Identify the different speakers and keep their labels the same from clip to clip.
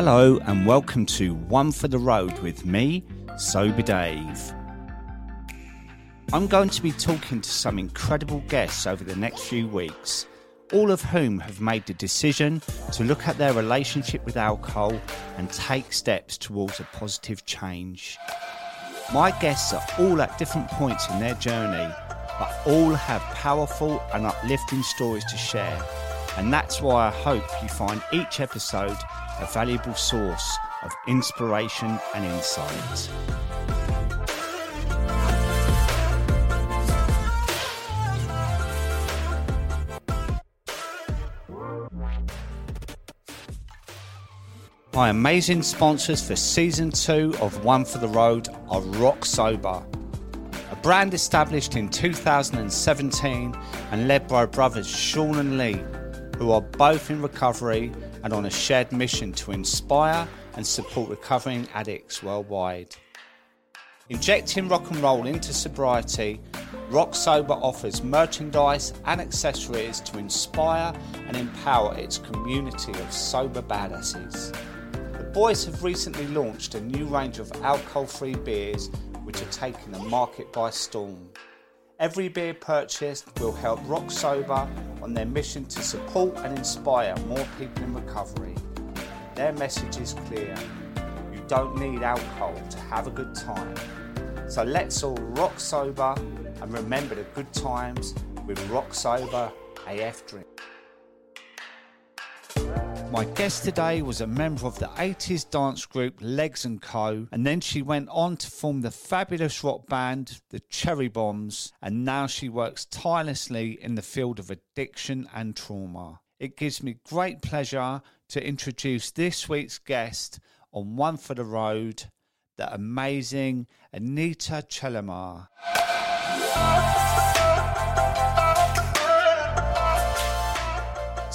Speaker 1: Hello, and welcome to One for the Road with me, Sober Dave. I'm going to be talking to some incredible guests over the next few weeks, all of whom have made the decision to look at their relationship with alcohol and take steps towards a positive change. My guests are all at different points in their journey, but all have powerful and uplifting stories to share. And that's why I hope you find each episode a valuable source of inspiration and insight. My amazing sponsors for season two of One for the Road are Rock Sober, a brand established in 2017 and led by brothers Sean and Lee, who are both in recovery and on a shared mission to inspire and support recovering addicts worldwide. Injecting rock and roll into sobriety, Rock Sober offers merchandise and accessories to inspire and empower its community of sober badasses. The boys have recently launched a new range of alcohol free beers which are taking the market by storm. Every beer purchased will help Rock Sober on their mission to support and inspire more people in recovery. Their message is clear you don't need alcohol to have a good time. So let's all rock sober and remember the good times with Rock Sober AF Drink. My guest today was a member of the 80s dance group Legs and Co. And then she went on to form the fabulous rock band, the Cherry Bombz. And now she works tirelessly in the field of addiction and trauma. It gives me great pleasure to introduce this week's guest on One for the Road, the amazing Anita Chellamah.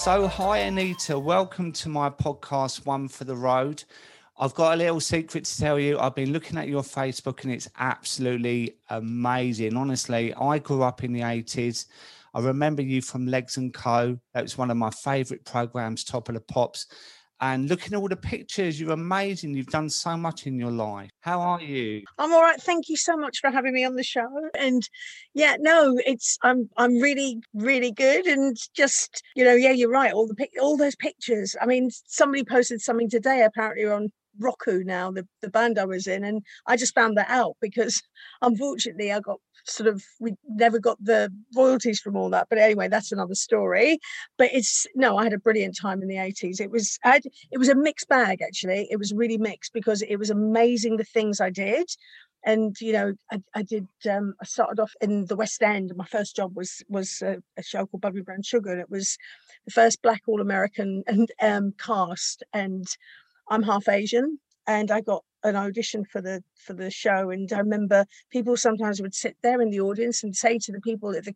Speaker 1: So, hi, Anita. Welcome to my podcast, One for the Road. I've got a little secret to tell you. I've been looking at your Facebook and it's absolutely amazing. Honestly, I grew up in the 80s. I remember you from Legs and Co. That was one of my favorite programs, Top of the Pops and looking at all the pictures. You're amazing. You've done so much in your life. How are you?
Speaker 2: I'm all right. Thank you so much for having me on the show. And yeah, no, it's I'm I'm really really good. And just you know, yeah, you're right. All the all those pictures. I mean, somebody posted something today apparently on Roku now, the, the band I was in. And I just found that out because unfortunately I got sort of we never got the royalties from all that but anyway that's another story. But it's no i had a brilliant time in the 80s it was I had, it was a mixed bag actually. It was really mixed because it was amazing the things i did. And you know i, I did um, i started off in the west end. My first job was was a, a show called bubbling brown sugar and it was the first black all american and um, cast. And i'm half asian and i got an audition for the for the show and i remember people sometimes would sit there in the audience and say to the people at the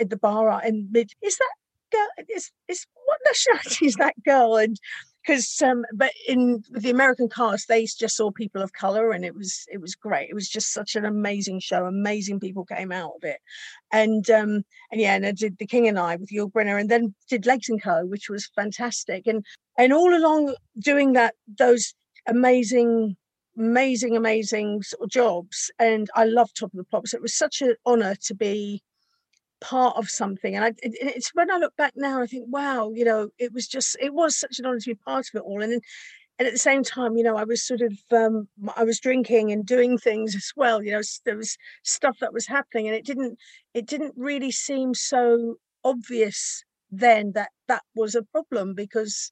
Speaker 2: at the bar and mid is that girl is is what nationality is that girl? And because um but in the american cast they just saw people of color and it was it was great. It was just such an amazing show. Amazing people came out of it. And um and yeah and i did the king and i with yul brynner and then did legs and co which was fantastic. And and all along doing that those amazing amazing, amazing sort of jobs. And I love Top of the Pops. It was such an honor to be part of something. And I, it, it's when I look back now, I think, wow, you know, it was just, it was such an honor to be part of it all. And then, and at the same time, you know, I was sort of, um, I was drinking and doing things as well. You know, there was stuff that was happening, and it didn't, it didn't really seem so obvious then that that was a problem because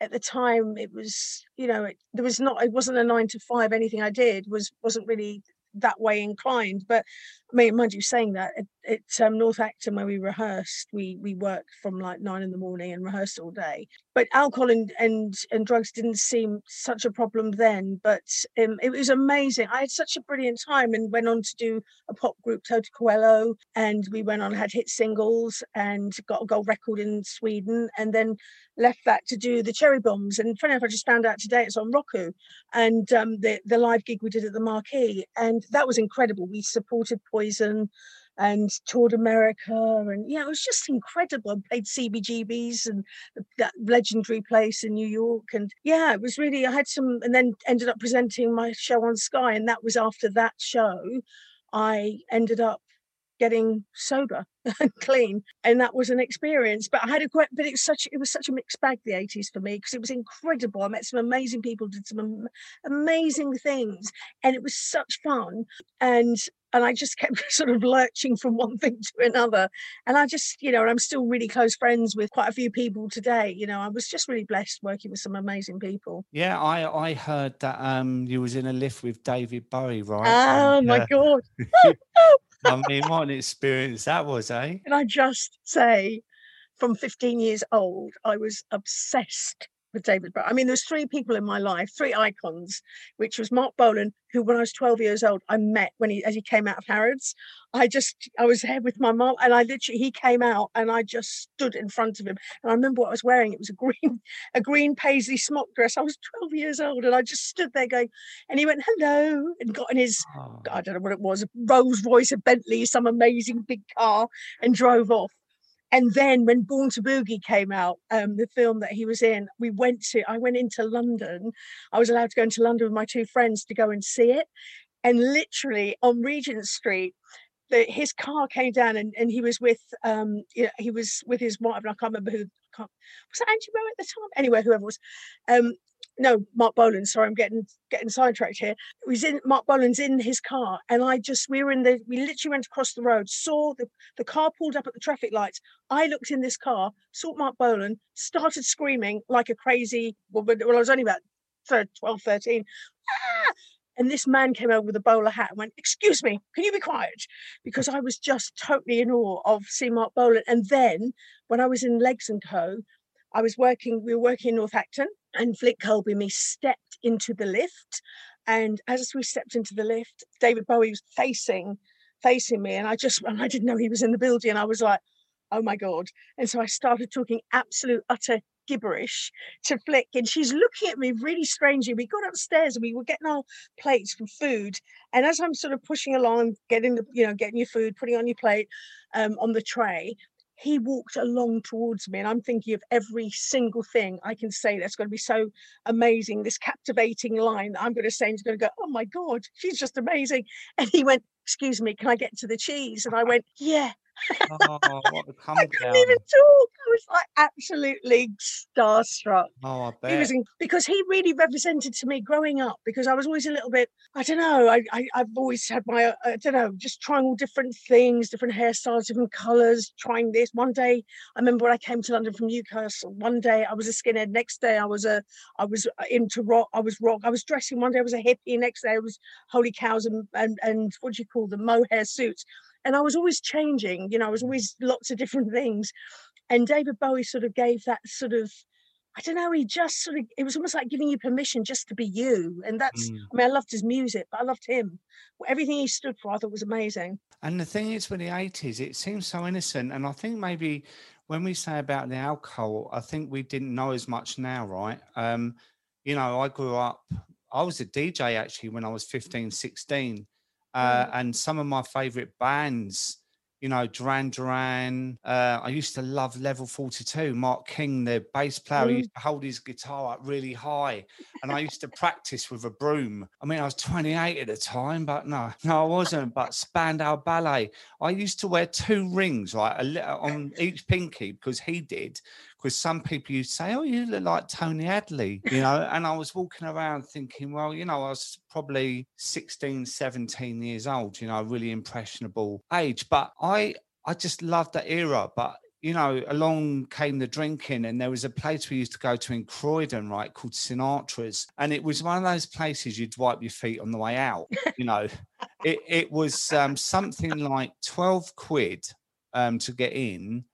Speaker 2: at the time it was you know it, there was not it wasn't a nine to five anything i did was wasn't really that way inclined but mind you saying that at, um, north acton where we rehearsed we we worked from like nine in the morning and rehearsed all day. But alcohol and and, and drugs didn't seem such a problem then but um, it was amazing. I had such a brilliant time and went on to do a pop group Toto Coelho and we went on had hit singles and got a gold record in sweden and then left that to do the cherry bombz. And funny enough i just found out today it's on roku and um, the, the live gig we did at the marquee and that was incredible. We supported poison and toured America. And yeah, it was just incredible. I played CBGBs and that legendary place in New York. And yeah, it was really, I had some, and then ended up presenting my show on Sky. And that was after that show, I ended up getting sober and clean and that was an experience but i had a great but it was such it was such a mixed bag the 80s for me because it was incredible i met some amazing people did some amazing things and it was such fun and and I just kept sort of lurching from one thing to another. And I just, you know, and I'm still really close friends with quite a few people today. You know, I was just really blessed working with some amazing people.
Speaker 1: Yeah, I I heard that um you was in a lift with David Bowie, right?
Speaker 2: Oh and, my uh, god.
Speaker 1: I mean, what an experience that was, eh?
Speaker 2: Can I just say, from 15 years old, I was obsessed with David Bowie. I mean, there's three people in my life, three icons, which was Marc Bolan, who when I was 12 years old, I met when he as he came out of Harrods. I just I was there with my mom and I literally he came out and I just stood in front of him. And I remember what I was wearing. It was a green, a green paisley smock dress. I was 12 years old and I just stood there going, and he went, hello, and got in his oh. I don't know what it was, a Rolls Royce, a Bentley, some amazing big car, and drove off and then when Born to Boogie came out, um, the film that he was in, we went to. I went into London. I was allowed to go into London with my two friends to go and see it, and literally on Regent Street. The, his car came down and, and he was with um you know, he was with his wife and I can't remember who can't, was that Angie Rowe at the time anyway whoever was um no, Marc Bolan. Sorry, I'm getting getting sidetracked here. He's in Marc Bolan's in his car, and I just we were in the we literally went across the road, saw the the car pulled up at the traffic lights. I looked in this car, saw Marc Bolan, started screaming like a crazy. Well, well I was only about 12, 13. Ah! And this man came over with a bowler hat and went, Excuse me, can you be quiet? Because I was just totally in awe of seeing Marc Bolan. And then when I was in Legs and Co., I was working, we were working in Northampton and Flick Colby me stepped into the lift. And as we stepped into the lift, David Bowie was facing facing me. And I just and I didn't know he was in the building. And I was like, oh my God. And so I started talking absolute utter gibberish to Flick. And she's looking at me really strangely. We got upstairs and we were getting our plates for food. And as I'm sort of pushing along, getting the, you know, getting your food, putting on your plate um, on the tray, he walked along towards me and i'm thinking of every single thing i can say that's going to be so amazing this captivating line that i'm going to say and he's going to go oh my god she's just amazing. And he went excuse me can i get to the cheese? And i went yeah
Speaker 1: oh, what a
Speaker 2: I couldn't even talk. I was like absolutely starstruck.
Speaker 1: Oh, I bet.
Speaker 2: He was in, because he really represented to me growing up. Because I was always a little bit, I don't know. I, I have always had my, uh, I don't know, just trying all different things, different hairstyles, different colours. Trying this. One day, I remember when I came to London from Newcastle. One day I was a skinhead. Next day I was a, I was uh, into rock. I was rock. I was dressing. One day I was a hippie. Next day I was holy cows and and, and what do you call them? Mohair suits and I was always changing, you know, I was always lots of different things. And David Bowie sort of gave that sort of, I don't know, he just sort of, it was almost like giving you permission just to be you. And that's, mm. I mean, I loved his music, but I loved him. Everything he stood for, I thought was amazing.
Speaker 1: And the thing is, with the 80s, it seems so innocent. And I think maybe when we say about the alcohol, I think we didn't know as much now, right? Um, you know, I grew up, I was a DJ actually when I was 15, 16 uh, mm. and some of my favorite bands you know, Duran Duran. Uh, I used to love Level 42. Mark King, the bass player, mm. used to hold his guitar up really high. And I used to practice with a broom. I mean, I was 28 at the time, but no, no, I wasn't. But Spandau Ballet. I used to wear two rings, right, on each pinky because he did. Because some people you say, Oh, you look like Tony Hadley, you know. and I was walking around thinking, Well, you know, I was probably 16, 17 years old, you know, really impressionable age. But I I just loved that era. But you know, along came the drinking, and there was a place we used to go to in Croydon, right, called Sinatra's, and it was one of those places you'd wipe your feet on the way out. You know, it it was um, something like twelve quid um, to get in,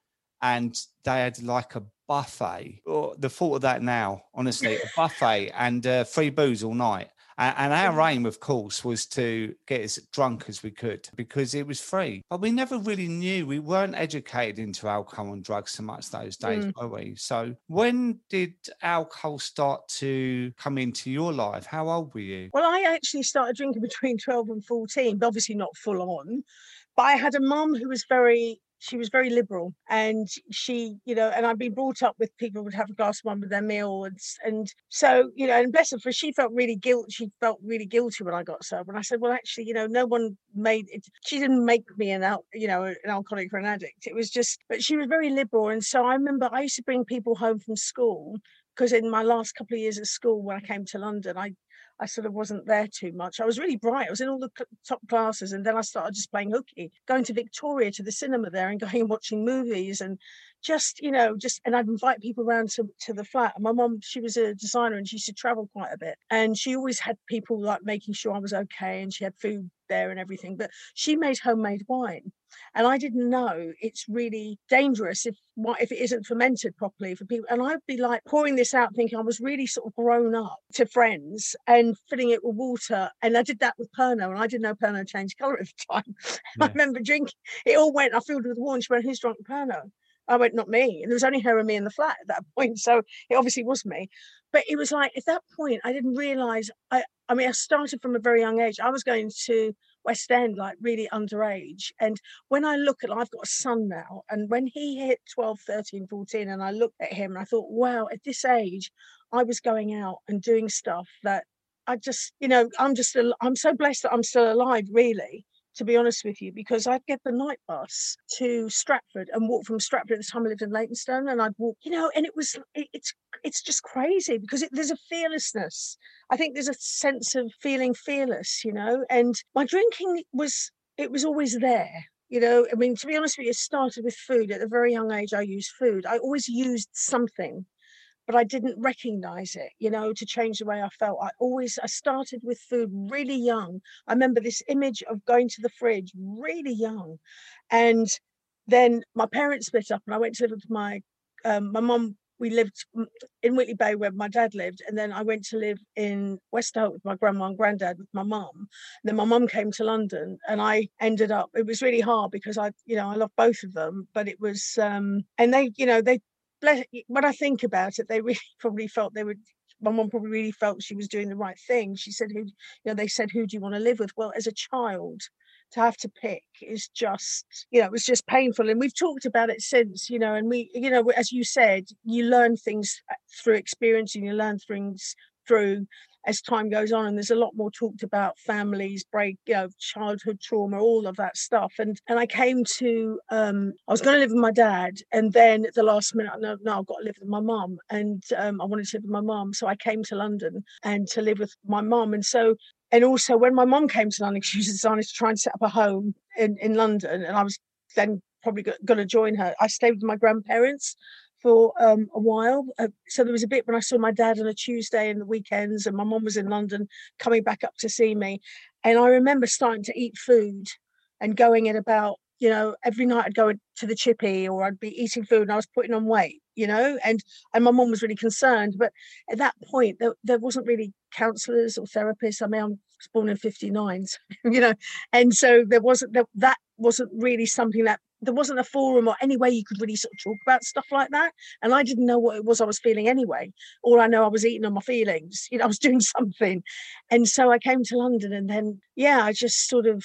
Speaker 1: and they had like a buffet. Oh, the thought of that now, honestly, a buffet and uh, free booze all night. And, our aim, of course, was to get as drunk as we could because it was free. But we never really knew. We weren't educated into alcohol and drugs so much those days, mm. were we? So when did alcohol start to come into your life? How old were you?
Speaker 2: Well, I actually started drinking between 12 and 14, but obviously not full on but I had a mum who was very she was very liberal and she you know and i'd been brought up with people would have a glass of wine with their meal and, and so you know and bless her for she felt really guilt she felt really guilty when i got sober and i said well actually you know no one made it she didn't make me an out you know an alcoholic or an addict it was just but she was very liberal and so i remember i used to bring people home from school because in my last couple of years at school when i came to london i I sort of wasn't there too much. I was really bright. I was in all the top classes, and then I started just playing hooky, going to Victoria to the cinema there, and going and watching movies, and just you know, just and I'd invite people around to, to the flat. And my mom, she was a designer, and she used to travel quite a bit, and she always had people like making sure I was okay, and she had food there and everything. But she made homemade wine, and I didn't know it's really dangerous if what if it isn't fermented properly for people. And I'd be like pouring this out, thinking I was really sort of grown up to friends and filling it with water. And I did that with Pernod, and I didn't know Pernod changed colour at the time. Yeah. I remember drinking it all went. I filled it with water. She went, "Who's drunk Pernod?" I went, not me. And there was only her and me in the flat at that point. So it obviously was me. But it was like at that point, I didn't realize I I mean, I started from a very young age. I was going to West End, like really underage. And when I look at, I've got a son now, and when he hit 12, 13, 14, and I looked at him and I thought, wow, at this age, I was going out and doing stuff that I just, you know, I'm just, I'm so blessed that I'm still alive, really to be honest with you, because I'd get the night bus to Stratford and walk from Stratford at the time I lived in Leytonstone, and I'd walk, you know, and it was it, it's it's just crazy because it, there's a fearlessness. I think there's a sense of feeling fearless, you know, and my drinking was it was always there. You know, I mean, to be honest with you, it started with food. At a very young age, I used food. I always used something but I didn't recognize it, you know, to change the way I felt. I always, I started with food really young. I remember this image of going to the fridge really young. And then my parents split up and I went to live with my, um, my mom, we lived in Whitley Bay where my dad lived. And then I went to live in Westerhope with my grandma and granddad with my mum. Then my mum came to London and I ended up, it was really hard because I, you know, I love both of them, but it was, um, and they, you know, they when I think about it, they really probably felt they would. My mom probably really felt she was doing the right thing. She said, "Who?" You know, they said, "Who do you want to live with?" Well, as a child, to have to pick is just, you know, it was just painful. And we've talked about it since, you know, and we, you know, as you said, you learn things uh, through experience and you learn things through as time goes on and there's a lot more talked about families break you know childhood trauma all of that stuff. And and i came to um i was going to live with my dad and then at the last minute no, no i've got to live with my mom and um, i wanted to live with my mom so i came to london and to live with my mom and so and also when my mom came to london she was deciding to try and set up a home in in london and i was then probably going to join her. I stayed with my grandparents for um, a while. Uh, so there was a bit when I saw my dad on a Tuesday and the weekends, and my mom was in London coming back up to see me. And I remember starting to eat food and going in about, you know, every night I'd go to the chippy or I'd be eating food and I was putting on weight, you know, and and my mom was really concerned. But at that point, there, there wasn't really counsellors or therapists. I mean, I'm born in 59, so, you know, and so there wasn't that, that wasn't really something that there wasn't a forum or any way you could really sort of talk about stuff like that. And I didn't know what it was I was feeling anyway. All I know I was eating on my feelings, you know, I was doing something. And so I came to London and then, yeah, I just sort of,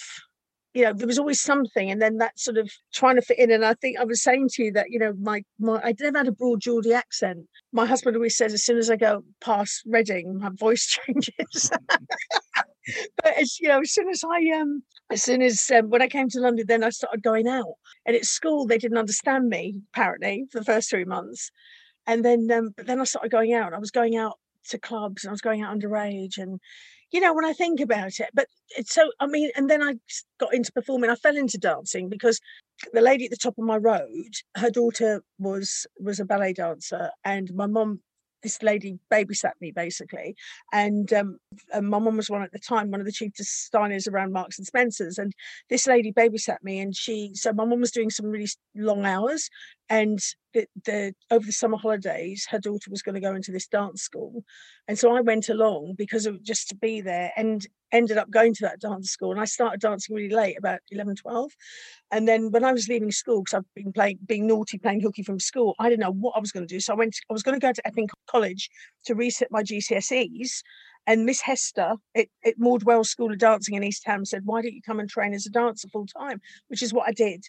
Speaker 2: you know, there was always something. And then that sort of trying to fit in. And I think I was saying to you that, you know, my, my I never had a broad Geordie accent. My husband always says, as soon as I go past Reading, my voice changes. but as you know, as soon as I um, as soon as um, when I came to London, then I started going out. And at school, they didn't understand me apparently for the first three months, and then um, but then I started going out. I was going out to clubs, and I was going out underage, and you know when I think about it, but so I mean, and then I got into performing. I fell into dancing because the lady at the top of my road, her daughter was was a ballet dancer, and my mom this lady babysat me basically, and, um, and my mom was one at the time, one of the chief designers around Marks and Spencers, and this lady babysat me, and she so my mom was doing some really long hours, and the, the over the summer holidays, her daughter was going to go into this dance school, and so I went along because of just to be there, and ended up going to that dance school, and I started dancing really late, about 11, 12, and then when I was leaving school, because I've been playing, being naughty, playing hooky from school, I didn't know what I was going to do. So I went, I was going to go to Epping College to reset my GCSEs. And Miss Hester at, at Maud Wells School of Dancing in East Ham said, Why don't you come and train as a dancer full time? Which is what I did.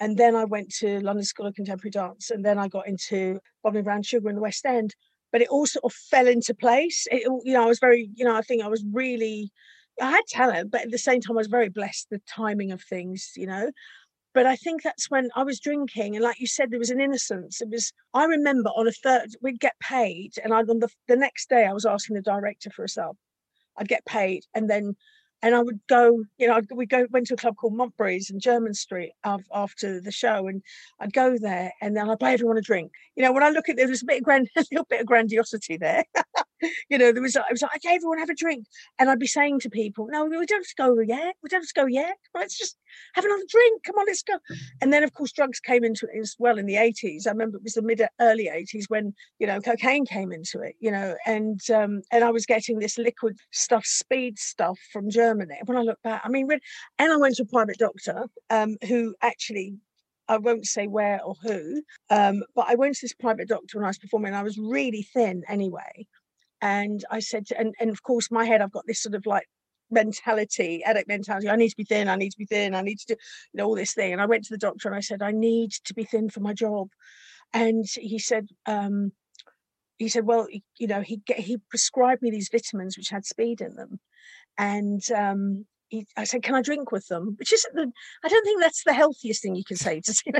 Speaker 2: And then I went to London School of Contemporary Dance. And then I got into Bubbling Brown Sugar in the West End. But it all sort of fell into place. It, you know, I was very, you know, I think I was really, I had talent, but at the same time, I was very blessed the timing of things, you know but I think that's when I was drinking, and like you said, there was an innocence. It was. I remember on a third, we'd get paid, and I on the the next day I was asking the director for a sub. I'd get paid, and then and I would go, you know, we go went to a club called Maunkberry's in Jermyn Street after the show, and I'd go there, and then I'd buy everyone a drink. You know, when I look at there was a bit of grand, a little bit of grandiosity there. you know, there was I was like, okay, everyone have a drink, and I'd be saying to people, no, we don't have to go yet, we don't have to go yet. Let's just have another drink. Come on, let's go. And then of course drugs came into it as well in the eighties. I remember it was the mid early eighties when you know cocaine came into it. You know, and um, and I was getting this liquid stuff, speed stuff from Germany. When I look back, I mean, and I went to a private doctor um, who actually I won't say where or who, um, but I went to this private doctor when I was performing. I was really thin anyway, and I said, to, and and of course, my head, I've got this sort of like mentality, addict mentality. I need to be thin. I need to be thin. I need to do you know all this thing. And I went to the doctor and I said, I need to be thin for my job, and he said. Um, he said, "Well, you know, he he prescribed me these vitamins which had speed in them, and um, he, I said, "Can I drink with them?" Which isn't the. I don't think that's the healthiest thing you can say to see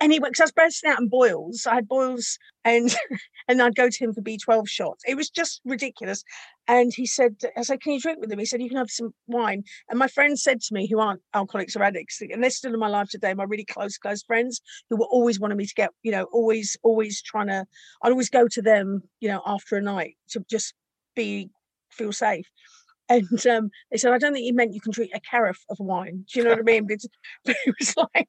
Speaker 2: anyway. Because I was bursting out in boils. I had boils, and and I'd go to him for B twelve shots. It was just ridiculous. And he said, "I said, can you drink with them?" He said, "You can have some wine." And my friends said to me, who aren't alcoholics or addicts, and they're still in my life today, my really close close friends, who were always wanting me to get, you know, always always trying to. I'd always go to them, you know, after a night to just be feel safe and um, they said, I don't think he meant you can drink a carafe of wine. Do you know what I mean? But, but it was like,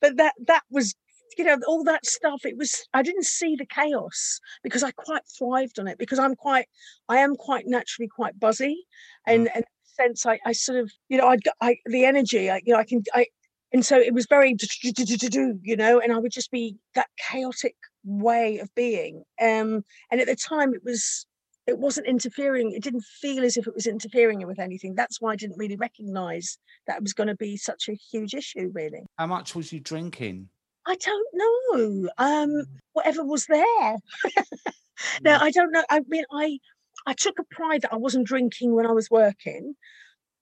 Speaker 2: but that that was, you know, all that stuff. It was. I didn't see the chaos because I quite thrived on it because I'm quite, I am quite naturally quite buzzy, and mm. and sense I, I sort of, you know, I, I the energy, I, you know, I can, I, and so it was very, you know, and I would just be that chaotic way of being. Um, and at the time, it was it wasn't interfering it didn't feel as if it was interfering with anything. That's why i didn't really recognize that it was going to be such a huge issue really.
Speaker 1: How much was you drinking?
Speaker 2: I don't know. Um mm. whatever was there. Now mm. i don't know i mean i i took a pride that i wasn't drinking when i was working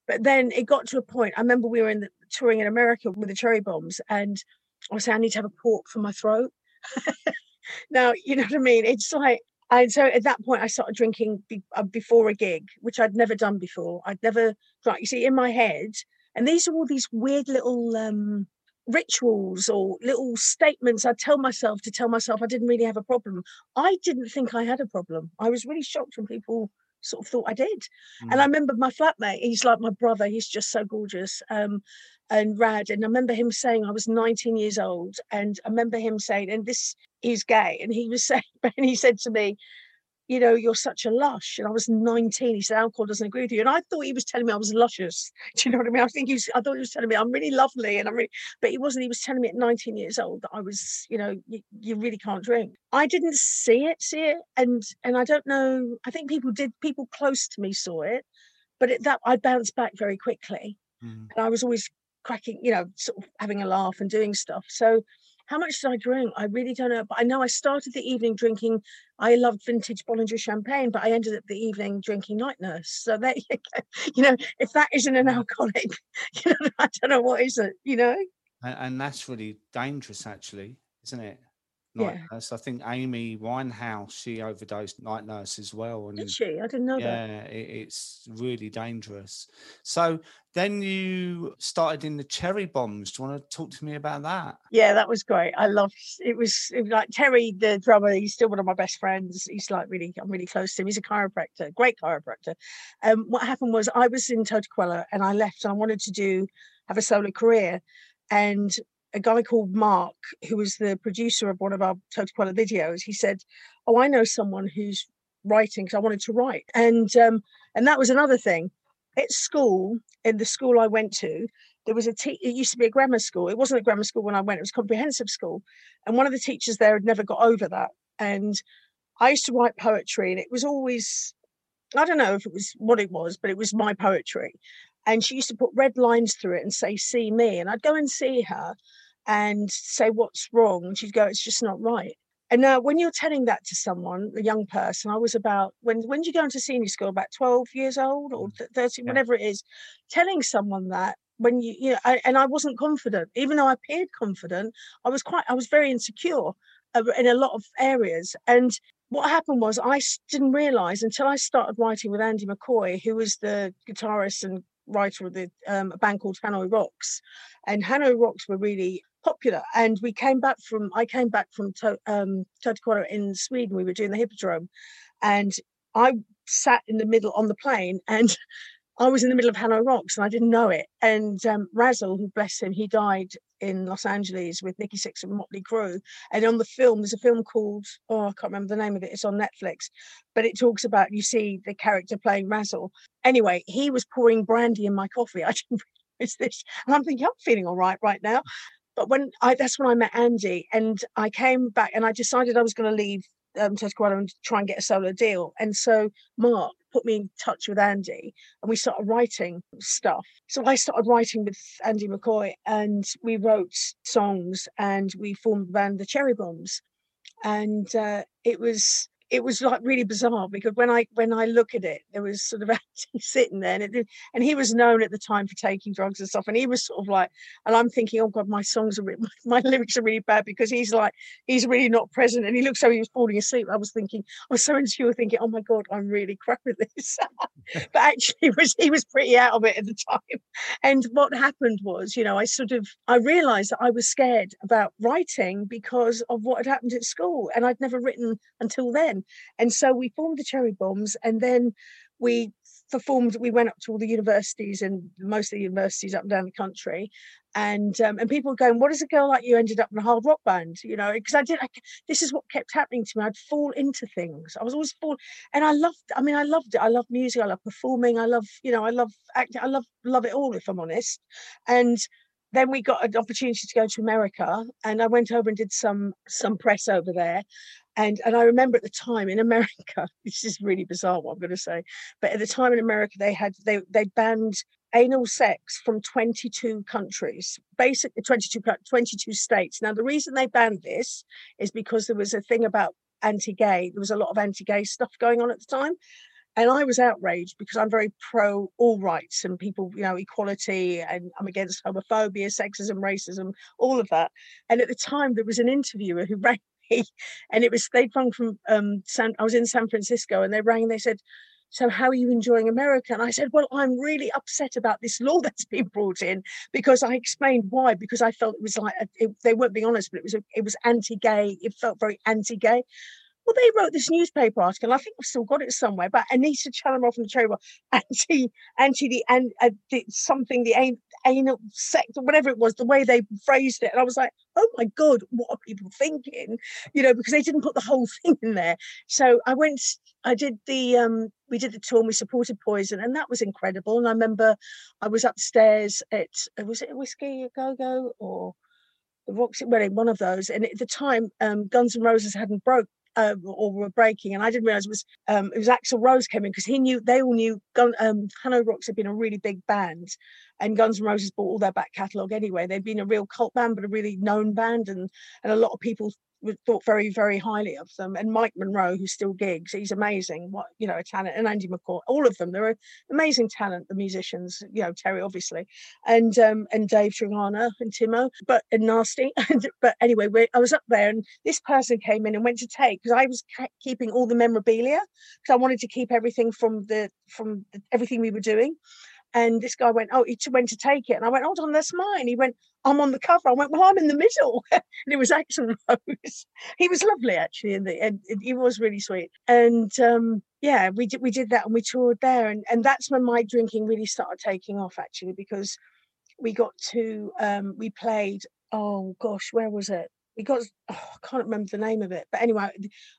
Speaker 2: but then it got to a point i remember we were in the, touring in america with the cherry bombz and i was saying i need to have a port for my throat. Now you know what i mean? It's like and so at that point, I started drinking be, uh, before a gig, which I'd never done before. I'd never drunk. You see, in my head, and these are all these weird little um, rituals or little statements I tell myself to tell myself I didn't really have a problem. I didn't think I had a problem. I was really shocked when people sort of thought I did. Mm. And I mm. remember my flatmate, he's like my brother, he's just so gorgeous. Um, and rad. And I remember him saying I was 19 years old, and I remember him saying, and this is gay, and he was saying, and he said to me, you know, you're such a lush. And I was 19. He said, alcohol doesn't agree with you. And I thought he was telling me I was luscious. Do you know what I mean? I think he was, I thought he was telling me I'm really lovely and I'm really, but he wasn't. He was telling me at 19 years old that I was, you know, you, you really can't drink. I didn't see it, see it. And, and I don't know, I think people did, people close to me saw it, but it, that I bounced back very quickly. Mm. And I was always cracking, you know, sort of having a laugh and doing stuff. So how much did I drink? I really don't know. But I know I started the evening drinking. I loved vintage Bollinger champagne, but I ended up the evening drinking night nurse. So there you go. You know, if that isn't an alcoholic, you know, I don't know what is it, you know?
Speaker 1: And, and that's really dangerous, actually, isn't it? Night yeah. nurse. I think Amy Winehouse she overdosed night nurse as well.
Speaker 2: And Did she? I didn't know
Speaker 1: yeah,
Speaker 2: that.
Speaker 1: Yeah, it, it's really dangerous. So then you started in the cherry bombz. Do you want to talk to me about that?
Speaker 2: Yeah, that was great. I loved it. Was, it was like Terry, the drummer. He's still one of my best friends. He's like really, I'm really close to him. He's a chiropractor, great chiropractor. Um, what happened was I was in Toto Coelho and I left and I wanted to do have a solo career. And a guy called Mark, who was the producer of one of our Toto Coelho videos, he said, "Oh, I know someone who's writing because I wanted to write." And um, and that was another thing. At school, in the school I went to, there was a te- it used to be a grammar school. It wasn't a grammar school when I went; it was comprehensive school. And one of the teachers there had never got over that. And I used to write poetry, and it was always I don't know if it was what it was, but it was my poetry. And she used to put red lines through it and say, see me. And I'd go and see her and say, what's wrong? And she'd go, it's just not right. And now when you're telling that to someone, a young person, I was about, when, when did you go into senior school? About 12 years old or mm. 13, yeah. whatever it is, telling someone that when you, you know, I, and I wasn't confident, even though I appeared confident, I was quite, I was very insecure in a lot of areas. And what happened was I didn't realize until I started writing with Andy McCoy, who was the guitarist and writer of the um, a band called Hanoi Rocks, and Hanoi Rocks were really popular. And we came back from I came back from to, um, in Sweden. We were doing the Hippodrome, and I sat in the middle on the plane and. I was in the middle of Hanoi Rocks and I didn't know it. And um, Razzle, who bless him, he died in Los Angeles with Nikki Sixx and Motley Crue. And on the film, there's a film called, oh, I can't remember the name of it. It's on Netflix, but it talks about, you see the character playing Razzle. Anyway, he was pouring brandy in my coffee. I didn't realize this. And I'm thinking, I'm feeling all right right now. But when I, that's when I met Andy and I came back and I decided I was going to leave um, Teddy and try and get a solo deal. And so Mark put me in touch with Andy and we started writing stuff. So I started writing with Andy McCoy and we wrote songs and we formed the band The Cherry Bombz. And uh, it was it was like really bizarre because when I when I look at it, there was sort of actually sitting there, and it, and he was known at the time for taking drugs and stuff, and he was sort of like, and I'm thinking, oh god, my songs are really, my, my lyrics are really bad because he's like he's really not present, and he looks like he was falling asleep. I was thinking, I was so insecure, thinking, oh my god, I'm really crap at this, but actually, he was he was pretty out of it at the time. And what happened was, you know, I sort of I realised that I was scared about writing because of what had happened at school, and I'd never written until then. And so we formed the Cherry Bombz, and then we performed. We went up to all the universities and most of the universities up and down the country, and um, and people were going, "What is a girl like you ended up in a hard rock band?" You know, because I did. I, this is what kept happening to me. I'd fall into things. I was always fall, and I loved. I mean, I loved it. I love music. I love performing. I love, you know, I love acting. I love love it all. If I'm honest, and then we got an opportunity to go to America, and I went over and did some some press over there, and and I remember at the time in America, this is really bizarre what I'm going to say, but at the time in America they had they they banned anal sex from 22 countries, basically 22 22 states. Now the reason they banned this is because there was a thing about anti-gay. There was a lot of anti-gay stuff going on at the time. And I was outraged because I'm very pro all rights and people, you know, equality, and I'm against homophobia, sexism, racism, all of that. And at the time, there was an interviewer who rang and it was they'd rung from um San I was in San Francisco and they rang and they said, So how are you enjoying America? And I said, Well, I'm really upset about this law that's been brought in because I explained why, because I felt it was like it, they weren't being honest, but it was it was anti-gay, it felt very anti-gay. Well, they wrote this newspaper article. I think I've still got it somewhere. But Anita Chalmers from the Cherry anti, anti the and uh, the, something the anal sect or whatever it was. The way they phrased it, and I was like, oh my god, what are people thinking? You know, because they didn't put the whole thing in there. So I went. I did the um we did the tour and we supported Poison, and that was incredible. And I remember I was upstairs at was it a whiskey go go or the Roxy, well, one of those. And at the time, um, Guns N' Roses hadn't broke uh, or were breaking, and I didn't realize it was um, it was Axl Rose came in because he knew they all knew Gun, um, Hanoi Rocks had been a really big band, and Guns N' Roses bought all their back catalogue anyway. They'd been a real cult band, but a really known band, and and a lot of people thought very, very highly of them. And Mike Monroe, who still gigs, he's amazing. What you know, a talent, and Andy McCoy, all of them, they're amazing talent. The musicians, you know, Terry obviously, and um, and Dave Tregunna and Timo, but and Nasty. but anyway, I was up there, and this person came in and went to take because I was keeping all the memorabilia because I wanted to keep everything from the from everything we were doing. And this guy went, Oh, he went to take it. And I went, Hold on, that's mine. He went, I'm on the cover. I went, Well, I'm in the middle. and it was Axl Rose. he was lovely, actually. And, the, he was really sweet. And um, yeah, we did, we did that and we toured there. And, and that's when my drinking really started taking off, actually, because we got to, um, we played, oh gosh, where was it? We got oh, I can't remember the name of it, but anyway,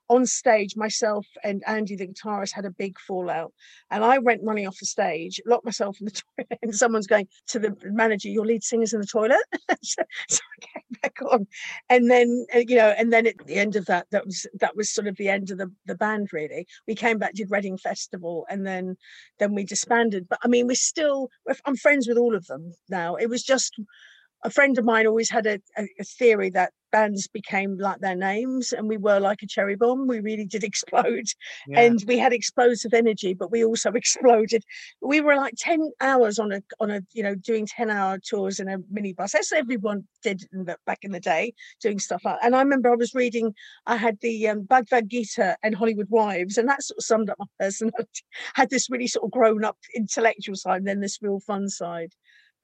Speaker 2: on stage, myself and Andy, the guitarist, had a big fallout, and I went running off the stage, locked myself in the toilet, and someone's going to the manager, "Your lead singer's in the toilet." so, so, I came back on. And then uh, you know, and then at the end of that, that was that was sort of the end of the the band. Really, we came back, did Reading Festival, and then then we disbanded. But I mean, we're still I'm friends with all of them now. It was just a friend of mine always had a, a, a, theory that bands became like their names and we were like a cherry bomb we really did explode yeah. and we had explosive energy but we also exploded we were like 10 hours on a on a you know doing 10 hour tours in a minibus as everyone did in the, back in the day doing stuff like that. and i remember i was reading i had the um, bhagavad gita and hollywood wives and that sort of summed up my personality had this really sort of grown up intellectual side and then this real fun side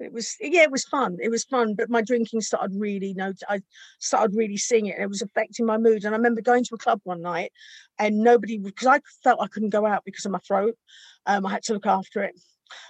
Speaker 2: it was yeah it was fun it was fun but my drinking started really you know i started really seeing it and it was affecting my mood and i remember going to a club one night and nobody because i felt i couldn't go out because of my throat um, i had to look after it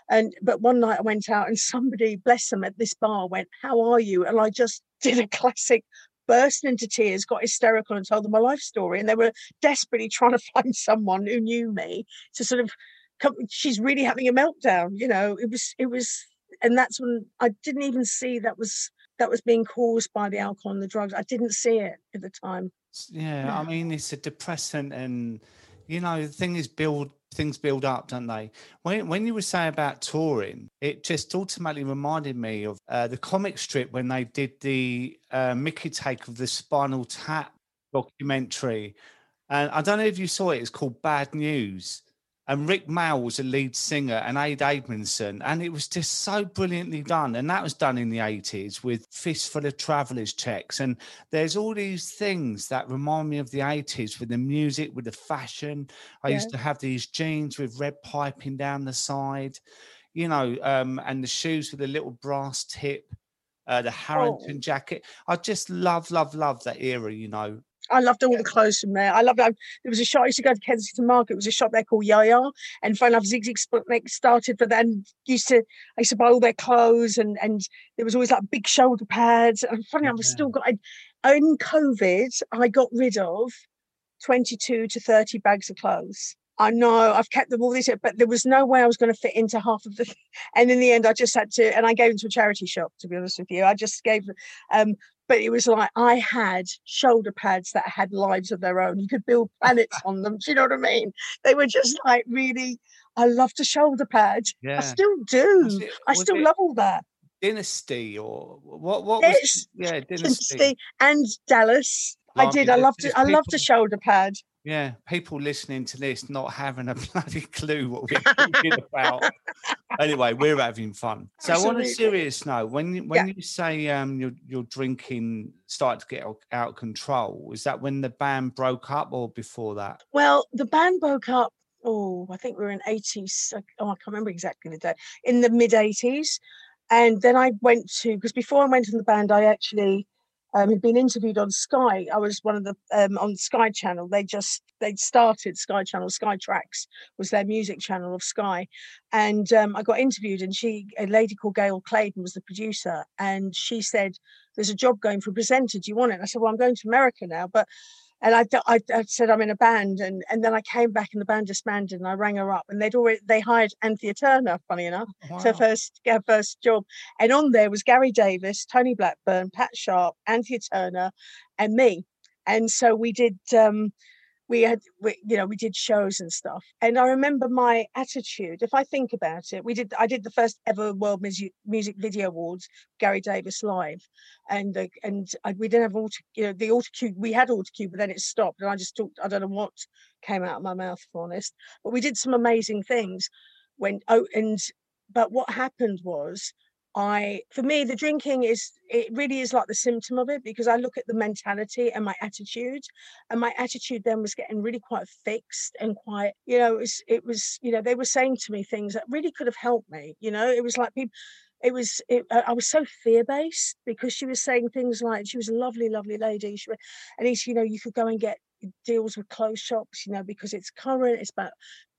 Speaker 2: and but one night i went out and somebody bless them at this bar went how are you and i just did a classic burst into tears, got hysterical, and told them my life story. And they were desperately trying to find someone who knew me to sort of come. She's really having a meltdown. You know, it was it was and that's when I didn't even see that was that was being caused by the alcohol and the drugs. I didn't see it at the time.
Speaker 1: Yeah, yeah. I mean it's a depressant, and you know the thing is build things build up, don't they? When when you were saying about touring, it just automatically reminded me of uh, the comic strip when they did the uh, Mickey take of the Spinal Tap documentary, and I don't know if you saw it. It's called Bad News and Rick Mayall was a lead singer and Ade Edmondson, and it was just so brilliantly done. And that was done in the 80s with Fistful of Travelers checks. And there's all these things that remind me of the 80s with the music, with the fashion. I yeah. used to have these jeans with red piping down the side, you know, um, and the shoes with a little brass tip. Uh, the Harrington oh. jacket. I just love, love, love that era, you know.
Speaker 2: I loved all the clothes from there. I loved that. Um, there was a shop, I used to go to Kensington Market. It was a shop there called Yaya. And fun enough, Sigue Sigue Sputnik started for then used to, I used to buy all their clothes and and there was always like big shoulder pads. And funny enough, I still got, I, in COVID, I got rid of 22 to 30 bags of clothes. I know I've kept them all these, but there was no way I was going to fit into half of the. And in the end, I just had to, and I gave them to a charity shop. To be honest with you, I just gave, um, but it was like I had shoulder pads that had lives of their own. You could build planets on them. Do you know what I mean? They were just like really. I loved a shoulder pad. Yeah. I still do. It, I still it, love all that.
Speaker 1: Dynasty or what? What was? Yeah, Dynasty. Dynasty
Speaker 2: and Dallas. I did. I loved it. I loved a shoulder pad.
Speaker 1: Yeah, people listening to this not having a bloody clue what we're talking about. anyway, we're having fun. So, Absolutely. on a serious note, when when yeah. you say um, your your drinking started to get out of control, is that when the band broke up or before that?
Speaker 2: Well, the band broke up. Oh, I think we were in eighties. Oh, I can't remember exactly the day. In the mid eighties, and then I went to because before I went in the band, I actually um, had been interviewed on Sky. I was one of the um, on Sky Channel. They just they'd started Sky Channel. Sky Tracks was their music channel of Sky, and um, I got interviewed. And she, a lady called Gail Clayton, was the producer, and she said, "There's a job going for a presenter. Do you want it?" And I said, "Well, I'm going to America now, but." And I, I, I, said I'm in a band, and and then I came back and the band disbanded, and I rang her up, and they'd already they hired Anthea Turner, funny enough, wow. to first her first job, and on there was Gary Davies, Tony Blackburn, Pat Sharp, Anthea Turner, and me, and so we did. Um, we had we, you know we did shows and stuff and i remember my attitude if i think about it we did i did the first ever world music music video awards gary davies live and and I, we didn't have auto you know the auto cue we had auto cue but then it stopped and i just talked i don't know what came out of my mouth for honest but we did some amazing things when oh and but what happened was I, for me, the drinking is, it really is like the symptom of it because I look at the mentality and my attitude. And my attitude then was getting really quite fixed and quite, you know, it was, it was, you know, they were saying to me things that really could have helped me. You know, it was like people, it was, it, I was so fear based because she was saying things like, she was a lovely, lovely lady. She, and he's, you know, you could go and get deals with clothes shops, you know, because it's current, it's about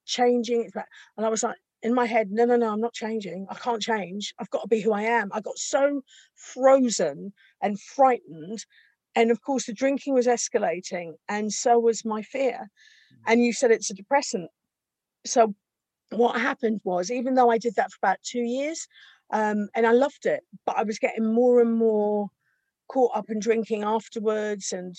Speaker 2: changing, it's about, and I was like, in my head, no, no, no, I'm not changing. I can't change. I've got to be who I am. I got so frozen and frightened. And of course, the drinking was escalating, and so was my fear. Mm. And you said it's a depressant. So, what happened was, even though I did that for about two years, um, and I loved it, but I was getting more and more caught up in drinking afterwards and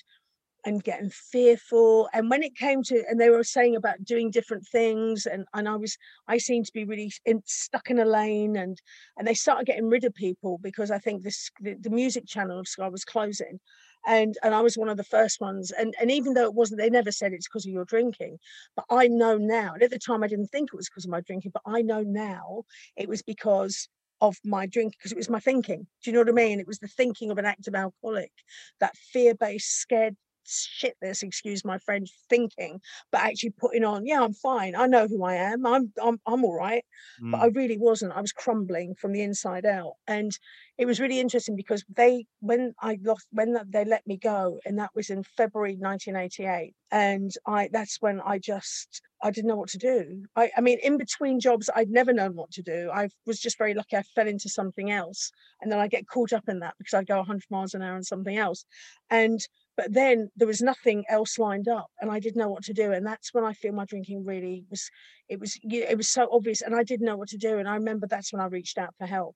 Speaker 2: and getting fearful and when it came to and they were saying about doing different things and and i was i seemed to be really in, stuck in a lane and and they started getting rid of people because i think this the, the music channel of sky was closing and and i was one of the first ones and and even though it wasn't they never said it's because of your drinking but i know now and at the time i didn't think it was because of my drinking but i know now it was because of my drink because it was my thinking. Do you know what I mean? It was the thinking of an active alcoholic, that fear based, scared shit this excuse my french thinking but actually putting on yeah i'm fine i know who i am i'm i'm, I'm all right mm. but i mm. really wasn't i was crumbling from the inside out and it was really interesting because they when i lost when they let me go and that was in february 1988 and i that's when i just i didn't know what to do i i mean in between jobs i'd never known what to do i was just very lucky i fell into something else and then i get caught up in that because i go 100 miles an hour on something else and but then there was nothing else lined up and i didn't know what to do and that's when i feel my drinking really was it was it was so obvious and i didn't know what to do and i remember that's when i reached out for help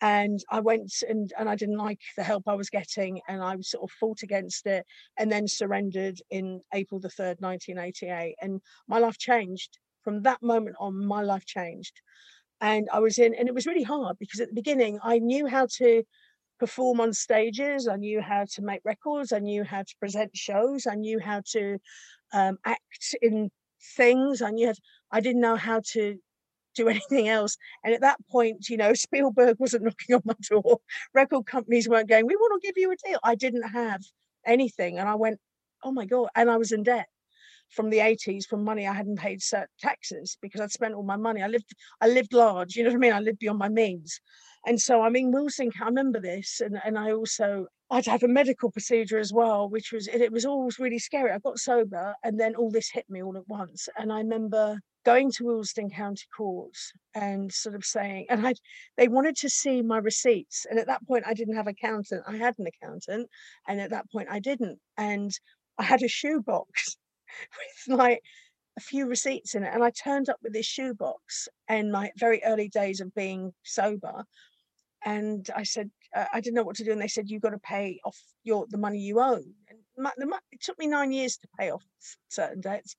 Speaker 2: and i went and and i didn't like the help i was getting and i sort of fought against it and then surrendered in april the 3rd 1988 and my life changed. From that moment on my life changed and i was in and it was really hard because at the beginning i knew how to perform on stages. I knew how to make records. I knew how to present shows. I knew how to um, act in things. I knew to, I didn't know how to do anything else. And at that point, you know, Spielberg wasn't knocking on my door. Record companies weren't going, we want to give you a deal. I didn't have anything. And I went, oh my God. And I was in debt from the 80s from money I hadn't paid certain taxes because I'd spent all my money. I lived, I lived large, you know what I mean? I lived beyond my means. And so, I mean, Wilson, I remember this, and, and I also, I'd have a medical procedure as well, which was, it, it was always really scary. I got sober, and then all this hit me all at once. And I remember going to Willesden County Court and sort of saying, and I, they wanted to see my receipts. And at that point, I didn't have an accountant. I had an accountant, and at that point, I didn't. And I had a shoebox with like a few receipts in it. And I turned up with this shoebox in my very early days of being sober and I said uh, I didn't know what to do, and they said you've got to pay off your the money you owe. And my, the, it took me nine years to pay off certain debts,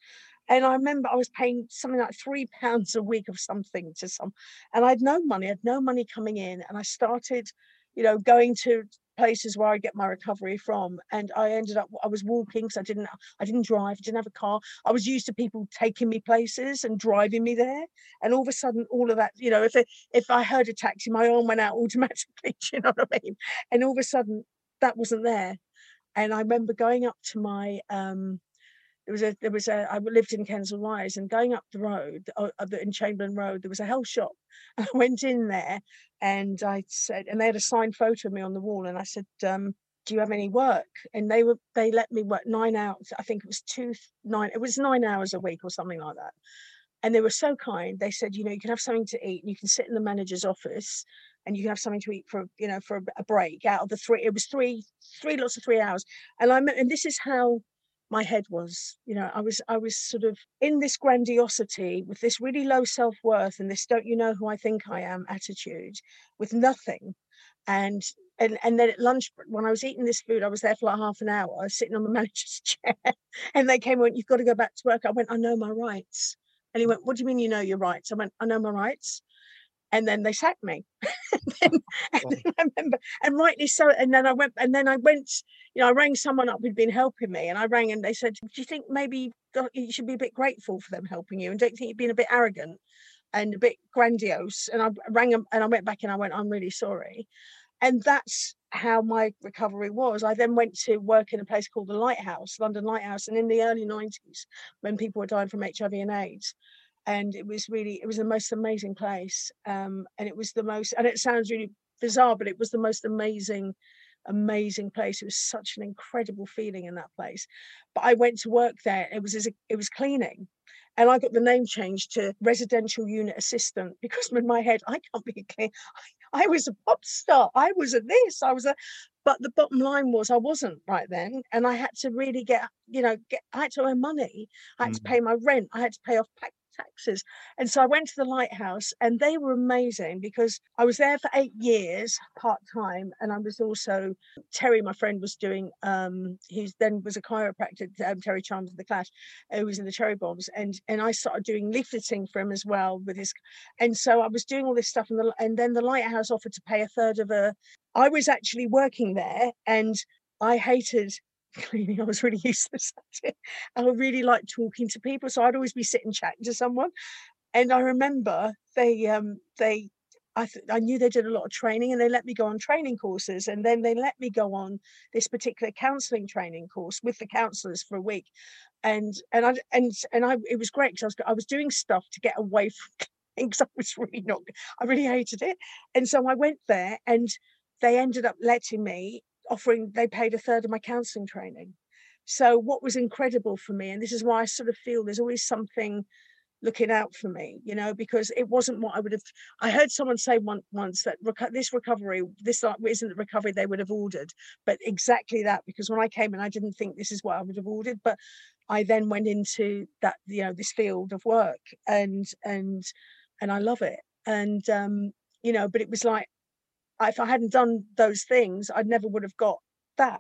Speaker 2: and I remember I was paying something like three pounds a week of something to some, and I had no money, I had no money coming in, and I started, you know, going to places where I get my recovery from. And I ended up I was walking because I didn't I didn't drive, I didn't have a car. I was used to people taking me places and driving me there. And all of a sudden, all of that, you know, if it, if I heard a taxi, my arm went out automatically. you know what I mean? And all of a sudden, that wasn't there. And I remember going up to my um, there was a there was a I lived in Kensal Rise and going up the road uh, in Chamberlain Road there was a health shop. And I went in there and I said and they had a signed photo of me on the wall and I said um, do you have any work? And they were they let me work nine hours I think it was two nine it was nine hours a week or something like that. And they were so kind they said you know you can have something to eat and you can sit in the manager's office and you can have something to eat for you know for a break. Out of the three it was three three lots of three hours. And I and this is how my head was you know i was i was sort of in this grandiosity with this really low self-worth and this don't you know who i think i am attitude with nothing. And and, and then at lunch when i was eating this food i was there for like half an hour I was sitting on the manager's chair and they came and went you've got to go back to work. I went i know my rights. And he went what do you mean you know your rights? I went i know my rights and then they sacked me. and, then, and then I remember, and rightly so. And then I went, and then I went, you know, I rang someone up who'd been helping me, and I rang and they said, "Do you think maybe you should be a bit grateful for them helping you, and don't you think you've been a bit arrogant and a bit grandiose?" And I rang them, and I went back and I went, "I'm really sorry," and that's how my recovery was. I then went to work in a place called the Lighthouse, London Lighthouse, and in the early 90s, when people were dying from HIV and AIDS, and it was really it was the most amazing place um, and it was the most and it sounds really bizarre but it was the most amazing amazing place it was such an incredible feeling in that place but i went to work there it was as a, it was cleaning and i got the name changed to residential unit assistant because in my head i can't be a clean I, I was a pop star i was a this i was a but the bottom line was I wasn't right then, and I had to really get, you know, get. I had to earn money. I had mm. to pay my rent. I had to pay off taxes. And so I went to the lighthouse and they were amazing because I was there for eight years part time. And I was also, Terry, my friend, was doing, um, he then was a chiropractor, um, Terry Chimes of the Clash, who was in the Cherry Bombz. And, and I started doing leafleting for him as well with his, and so I was doing all this stuff. And, the, and then the lighthouse offered to pay a third of a, I was actually working there and I hated cleaning. I was really useless. I really liked talking to people, so I'd always be sitting chatting to someone. And I remember they um they I th- I knew they did a lot of training and they let me go on training courses and then they let me go on this particular counseling training course with the counselors for a week and and I and and I it was great because I was I was doing stuff to get away from because I was really not I really hated it and so I went there and they ended up letting me offering they paid a third of my counseling training. So what was incredible for me and this is why i sort of feel there's always something looking out for me you know because it wasn't what i would have i heard someone say one, once that reco- this recovery this isn't the recovery they would have ordered but exactly that because when i came in i didn't think this is what i would have ordered but i then went into that you know this field of work and and and i love it. And um you know but it was like if I hadn't done those things, I never would have got that.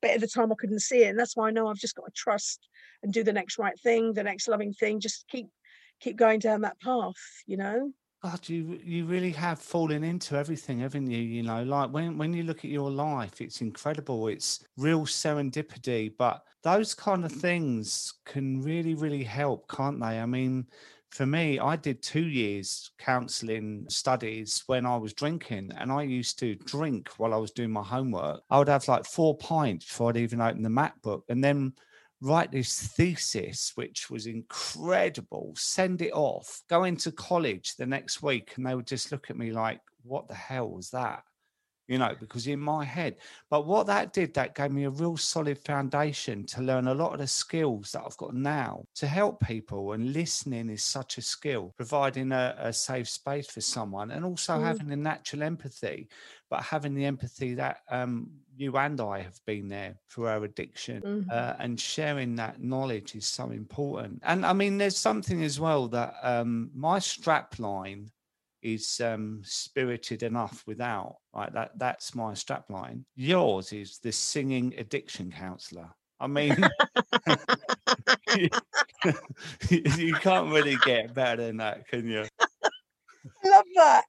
Speaker 2: But at the time, I couldn't see it, and that's why I know I've just got to trust and do the next right thing, the next loving thing. Just keep keep going down that path, you know.
Speaker 1: God, you you really have fallen into everything, haven't you? You know, like when when you look at your life, it's incredible. It's real serendipity, but those kind of mm. things can really, really help, can't they? I mean, for me, I did two years counseling studies when I was drinking, and I used to drink while I was doing my homework. I would have like four pints before I'd even open the MacBook, and then write this thesis, which was incredible, send it off, go into college the next week, and they would just look at me like, what the hell was that? You know, because in my head. But what that did, that gave me a real solid foundation to learn a lot of the skills that I've got now to help people. And listening is such a skill, providing a, a safe space for someone and also mm. having the natural empathy, but having the empathy that um, you and I have been there through our addiction mm. uh, and sharing that knowledge is so important. And I mean, there's something as well that um, my strap line is um, spirited enough without. Right, that that's my strap line. Yours is the singing addiction counselor. I mean, you, you can't really get better than that, can you?
Speaker 2: I love that.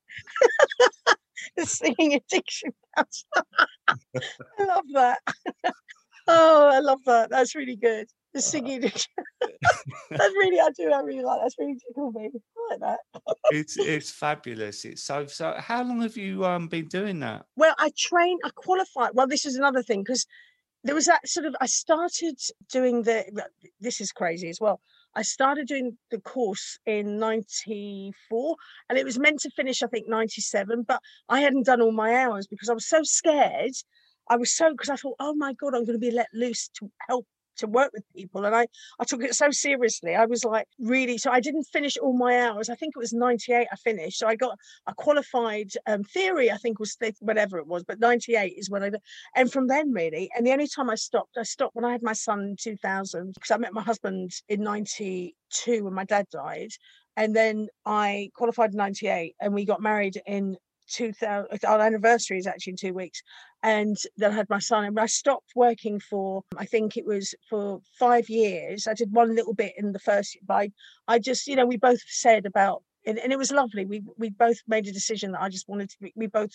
Speaker 2: the singing addiction counselor. I love that. oh, I love that. That's really good the singing. that's really, I do, I really like. That's really tickled me. I like that.
Speaker 1: it's it's fabulous. It's so so. How long have you um been doing that?
Speaker 2: Well, I trained. I qualified. Well, this is another thing because there was that sort of. I started doing the. This is crazy as well. I started doing the course in 94 and it was meant to finish, I think, 97, but I hadn't done all my hours because I was so scared. I was so, because I thought, oh my God, I'm going to be let loose to help to work with people and I I took it so seriously. I was like really so I didn't finish all my hours. I think it was 98 I finished so I got a qualified um, theory I think was whatever it was but 98 is when I and from then really and the only time I stopped I stopped when I had my son in 2000 because I met my husband in 92 when my dad died and then I qualified in 98 and we got married in 2000 our anniversary is actually in two weeks and then I had my son and I stopped working for I think it was for five years. I did one little bit in the first but I, just you know we both said about and, and it was lovely. We we both made a decision that I just wanted to be we both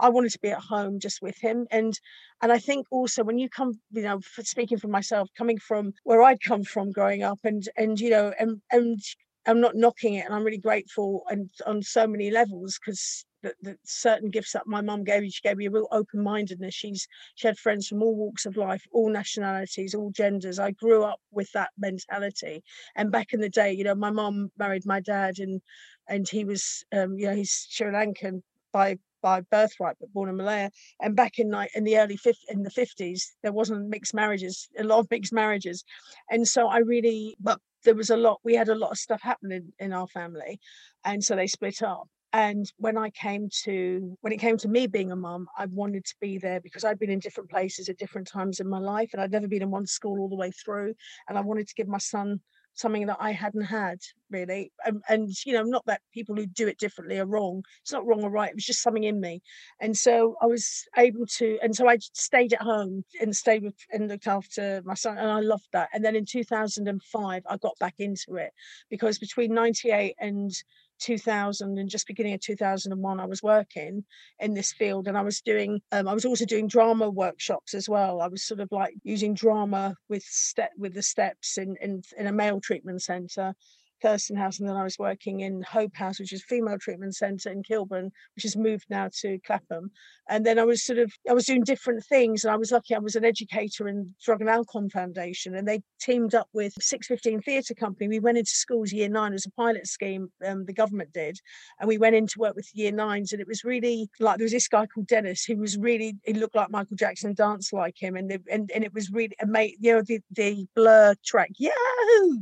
Speaker 2: I wanted to be at home just with him. And and I think also when you come you know speaking for myself coming from where I'd come from growing up and and you know and and I'm not knocking it and I'm really grateful and on so many levels because the, the, certain gifts that my mum gave me. She gave me a real open mindedness. She's she had friends from all walks of life, all nationalities, all genders. I grew up with that mentality. And back in the day, you know, my mum married my dad, and and he was, um, you know, he's Sri Lankan by by birthright, but born in Malaya. And back in like in the early fifth in the fifties, there wasn't mixed marriages, a lot of mixed marriages, and so I really, but there was a lot. We had a lot of stuff happening in our family, and so they split up and when i came to when it came to me being a mum i wanted to be there because i'd been in different places at different times in my life and i'd never been in one school all the way through and i wanted to give my son something that I hadn't had really. And, and, you know, not that people who do it differently are wrong. It's not wrong or right. It was just something in me. And so I was able to, and so I stayed at home and stayed with and looked after my son. And I loved that. And then in 2005, I got back into it because between 98 and 2000 and just beginning of 2001 i was working in this field and i was doing um, i was also doing drama workshops as well. I was sort of like using drama with step with the steps in in, in a male treatment center Thurston House, and then I was working in Hope House, which is female treatment centre in Kilburn, which has moved now to Clapham. And then I was sort of I was doing different things, and I was lucky. I was an educator in Drug and Alcohol Foundation, and they teamed up with Six Fifteen Theatre Company. We went into schools year nine as a pilot scheme. Um, the government did, and we went in to work with year nines, and it was really like there was this guy called Dennis who was really he looked like Michael Jackson, danced like him, and the, and and it was really amazing. You know the the blur track, yeah,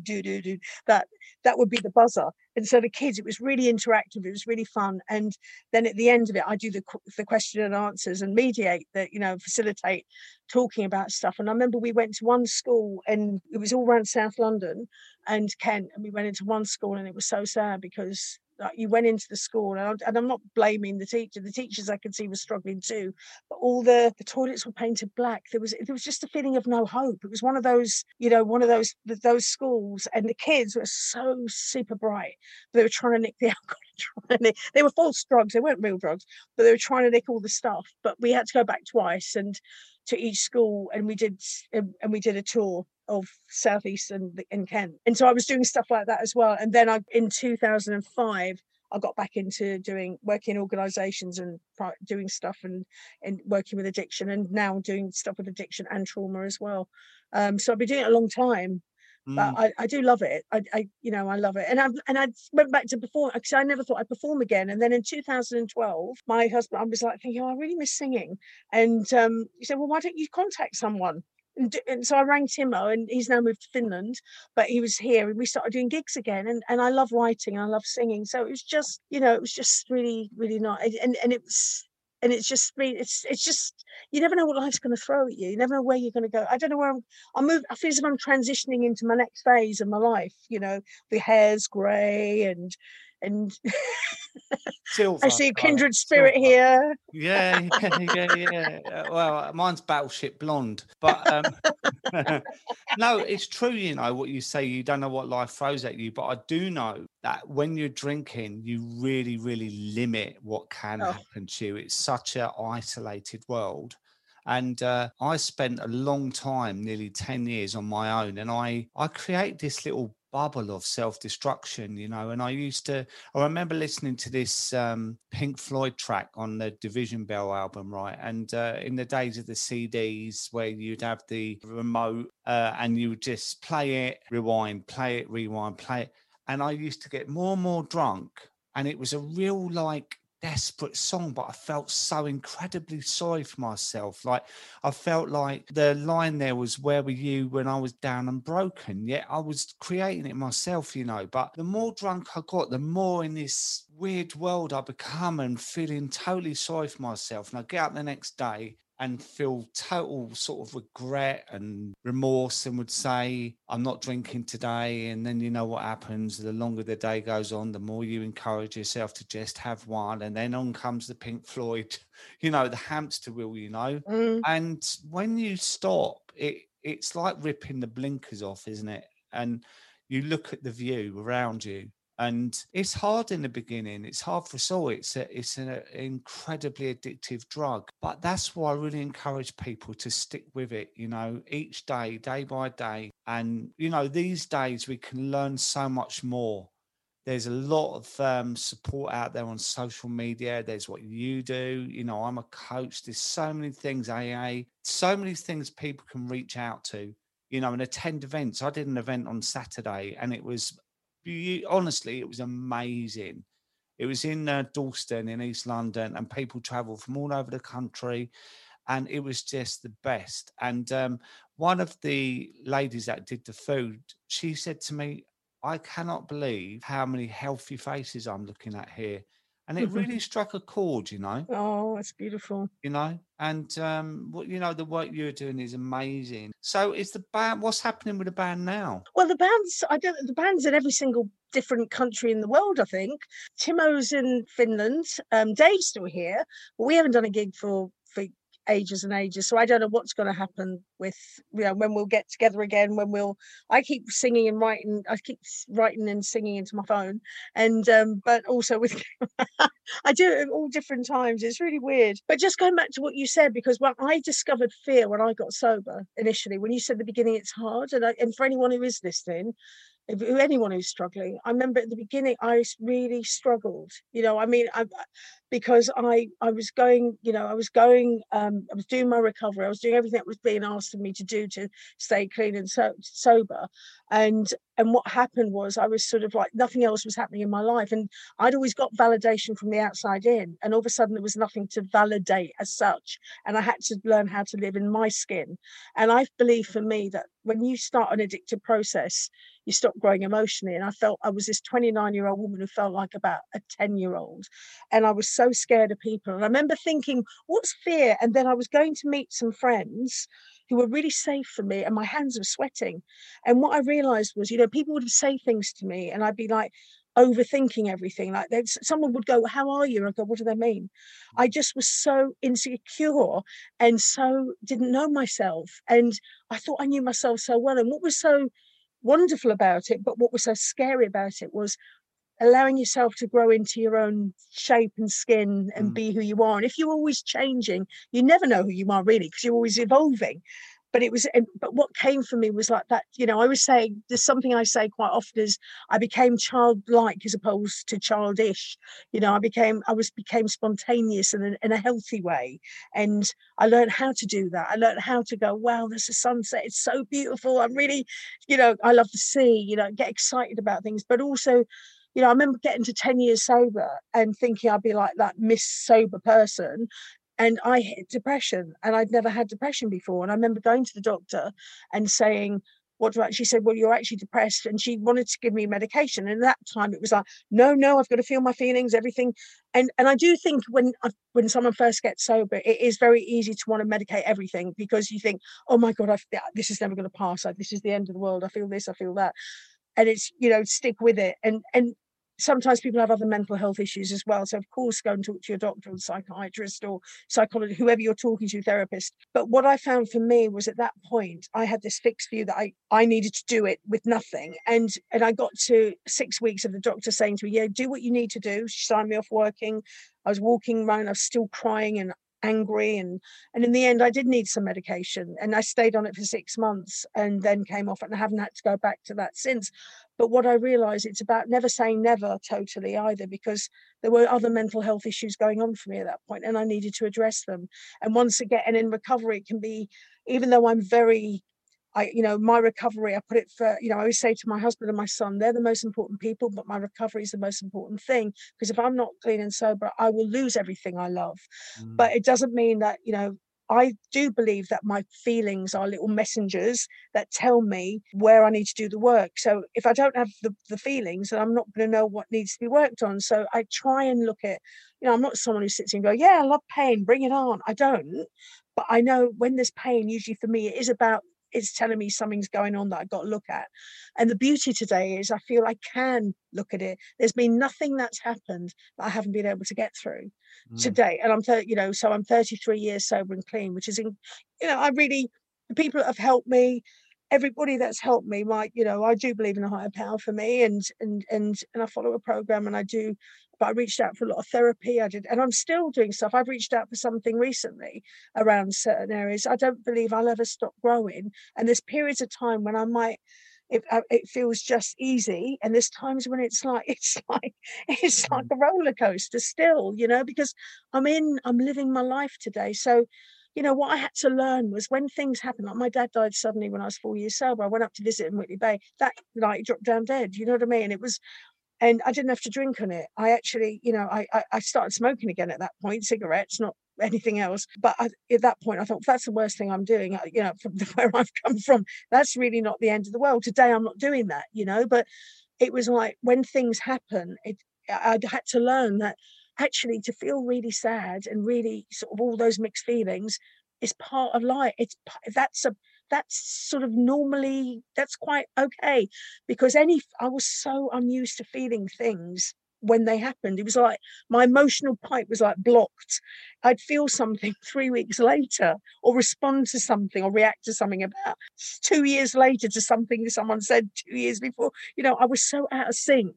Speaker 2: do do do that that would be the buzzer. And so the kids, it was really interactive. It was really fun. And then at the end of it, I do the the question and answers and mediate that, you know, facilitate talking about stuff. And I remember we went to one school and it was all around South London and Kent. And we went into one school and it was so sad because you went into the school and I'm, and I'm not blaming the teacher the teachers i could see were struggling too but all the the toilets were painted black. There was there was just a feeling of no hope. It was one of those you know one of those those schools and the kids were so super bright they were trying to nick the alcohol they were false drugs they weren't real drugs but they were trying to nick all the stuff but we had to go back twice and to each school and we did and we did a tour of southeast and, in Kent. And so I was doing stuff like that as well. And then I in 2005 I got back into doing working in organizations and doing stuff and and working with addiction and now doing stuff with addiction and trauma as well. Um, so I've been doing it a long time. But mm. I, I do love it. I, I, you know, I love it. And I and I went back to perform because I never thought I'd perform again. And then in 2012, my husband, I was like thinking, oh, I really miss singing. And um, he said, well, why don't you contact someone? And, and, so I rang Timo, and he's now moved to Finland, but he was here, and we started doing gigs again. And, and I love writing, and I love singing, so it was just, you know, it was just really, really nice. And and it was, and it's just, it's it's just, you never know what life's going to throw at you. You never know where you're going to go. I don't know where I'm. I move. I feel as if I'm transitioning into my next phase of my life. You know, the hair's grey and and Silver, I see a kindred spirit Silver. here.
Speaker 1: Yeah, yeah, yeah, yeah. Uh, well, mine's Battleship Blonde, but um, no, it's true. You know what you say. You don't know what life throws at you, but I do know that when you're drinking, you really, really limit what can oh. happen to you. It's such an isolated world. And uh, I spent a long time, nearly 10 years on my own. And I, I create this little bubble of self-destruction you know and i used to i remember listening to this um, pink floyd track on the division bell album right? And uh, in the days of the cds where you'd have the remote uh, and you would just play it rewind play it rewind play it. And i used to get more and more drunk and it was a real like desperate song, but I felt so incredibly sorry for myself. Like I felt like the line there was, Where were you when I was down and broken? Yet I was creating it myself, you know. But the more drunk I got, the more in this weird world I become and feeling totally sorry for myself. And I get up the next day and feel total sort of regret and remorse and would say, I'm not drinking today. And then you know what happens. The longer the day goes on, the more you encourage yourself to just have one. And then on comes the Pink Floyd, you know, the hamster wheel, you know. Mm. And when you stop, it it's like ripping the blinkers off, isn't it? And you look at the view around you and it's hard in the beginning it's hard for us all it's a, it's an incredibly addictive drug but that's why i really encourage people to stick with it you know each day day by day. And you know these days we can learn so much more. There's a lot of um, support out there on social media there's what you do you know i'm a coach there's so many things aa so many things people can reach out to you know and attend events. I did an event on saturday and it was honestly, it was amazing. It was in uh, Dalston in East London, and people travel from all over the country, and it was just the best. And um, one of the ladies that did the food, she said to me, "I cannot believe how many healthy faces I'm looking at here." And it really struck a chord, you know.
Speaker 2: Oh, it's beautiful.
Speaker 1: You know, and um, what you know, the work you're doing is amazing. So, is the band? What's happening with the band now?
Speaker 2: Well, the bands, I don't. The bands in every single different country in the world. I think Timo's in Finland. Um, Dave's still here, but we haven't done a gig for for ages and ages. So I don't know what's going to happen with you know when we'll get together again. When we'll, I keep singing and writing. I keep writing and singing into my phone, and um, but also with I do it at all different times. It's really weird. But just going back to what you said, because when I discovered fear when I got sober initially, when you said the beginning it's hard, and I, and for anyone who is listening, if, anyone who's struggling. I remember at the beginning, I really struggled. You know, I mean, I, because I I was going, you know, I was going, um, I was doing my recovery. I was doing everything that was being asked of me to do to stay clean and so, sober. And and what happened was I was sort of like nothing else was happening in my life, and I'd always got validation from the outside in, and all of a sudden there was nothing to validate as such, and I had to learn how to live in my skin. And I believe for me that when you start an addictive process, you stop growing emotionally. And I felt I was this 29 year old woman who felt like about a 10 year old, and I was so scared of people. And I remember thinking, what's fear? And then I was going to meet some friends who were really safe for me, and my hands were sweating. And what I realized was, you know, people would say things to me, and I'd be like, overthinking everything. Like someone would go, "How are you?" And I go, "What do they mean?" I just was so insecure and so didn't know myself, and I thought I knew myself so well. And what was so wonderful about it, but what was so scary about it was allowing yourself to grow into your own shape and skin and mm. be who you are. And if you're always changing, you never know who you are really because you're always evolving. But it was, but what came for me was like that. You know, I was saying there's something I say quite often is I became childlike as opposed to childish. You know, I became, I was became spontaneous in a, in a healthy way, and I learned how to do that. I learned how to go, wow, there's a sunset. It's so beautiful. I'm really, you know, I love the sea. You know, get excited about things, but also you know, I remember getting to 10 years sober and thinking I'd be like that miss sober person. And I hit depression and I'd never had depression before. And I remember going to the doctor and saying, what do I, she said, well, you're actually depressed. And she wanted to give me medication. And at that time it was like, no, no, I've got to feel my feelings, everything. And and I do think when when someone first gets sober, it is very easy to want to medicate everything because you think, oh my God, I, this is never going to pass. Like, this is the end of the world. I feel this, I feel that. And it's, you know, stick with it. And and sometimes people have other mental health issues as well. So, of course, go and talk to your doctor or psychiatrist or psychologist, whoever you're talking to, therapist. But what I found for me was at that point, I had this fixed view that I, I needed to do it with nothing. And and I got to six weeks of the doctor saying to me, Yeah, do what you need to do. She signed me off working. I was walking around, I was still crying and angry and and in the end I did need some medication and I stayed on it for six months and then came off and I haven't had to go back to that since. But what I realized it's about never saying never totally either because there were other mental health issues going on for me at that point and I needed to address them. And once again and in recovery it can be even though I'm very I, you know, my recovery, I put it for, you know, I always say to my husband and my son, they're the most important people, but my recovery is the most important thing. Because if I'm not clean and sober, I will lose everything I love. Mm. But it doesn't mean that, you know, I do believe that my feelings are little messengers that tell me where I need to do the work. So if I don't have the, the feelings, then I'm not going to know what needs to be worked on. So I try and look at, you know, I'm not someone who sits and go, yeah, I love pain, bring it on. I don't. But I know when there's pain, usually for me, it is about it's telling me something's going on that I've got to look at. And the beauty today is I feel I can look at it. There's been nothing that's happened that I haven't been able to get through mm. today. And I'm, 30, you know, so I'm 33 years sober and clean, which is, in, you know, I really, the people that have helped me, everybody that's helped me might you know i do believe in a higher power for me and and and and i follow a program and i do but i reached out for a lot of therapy i did and i'm still doing stuff i've reached out for something recently around certain areas i don't believe i'll ever stop growing and there's periods of time when i might it, uh, it feels just easy and there's times when it's like it's like it's like mm. a roller coaster still you know because i'm in i'm living my life today so you know, what I had to learn was when things happen, like my dad died suddenly when I was four years sober. I went up to visit in Whitley Bay. That night he dropped down dead. You know what I mean? It was, and I didn't have to drink on it. I actually, you know, I, I, I started smoking again at that point, cigarettes, not anything else. But I, at that point, I thought that's the worst thing I'm doing. Uh, you know, from the, where I've come from, that's really not the end of the world. Today, I'm not doing that. You know, but it was like when things happen, it I had to learn that actually to feel really sad and really sort of all those mixed feelings is part of life. It's that's a that's sort of normally that's quite okay because any I was so unused to feeling things when they happened. It was like my emotional pipe was like blocked. I'd feel something three weeks later, or respond to something, or react to something about two years later to something someone said two years before. You know, I was so out of sync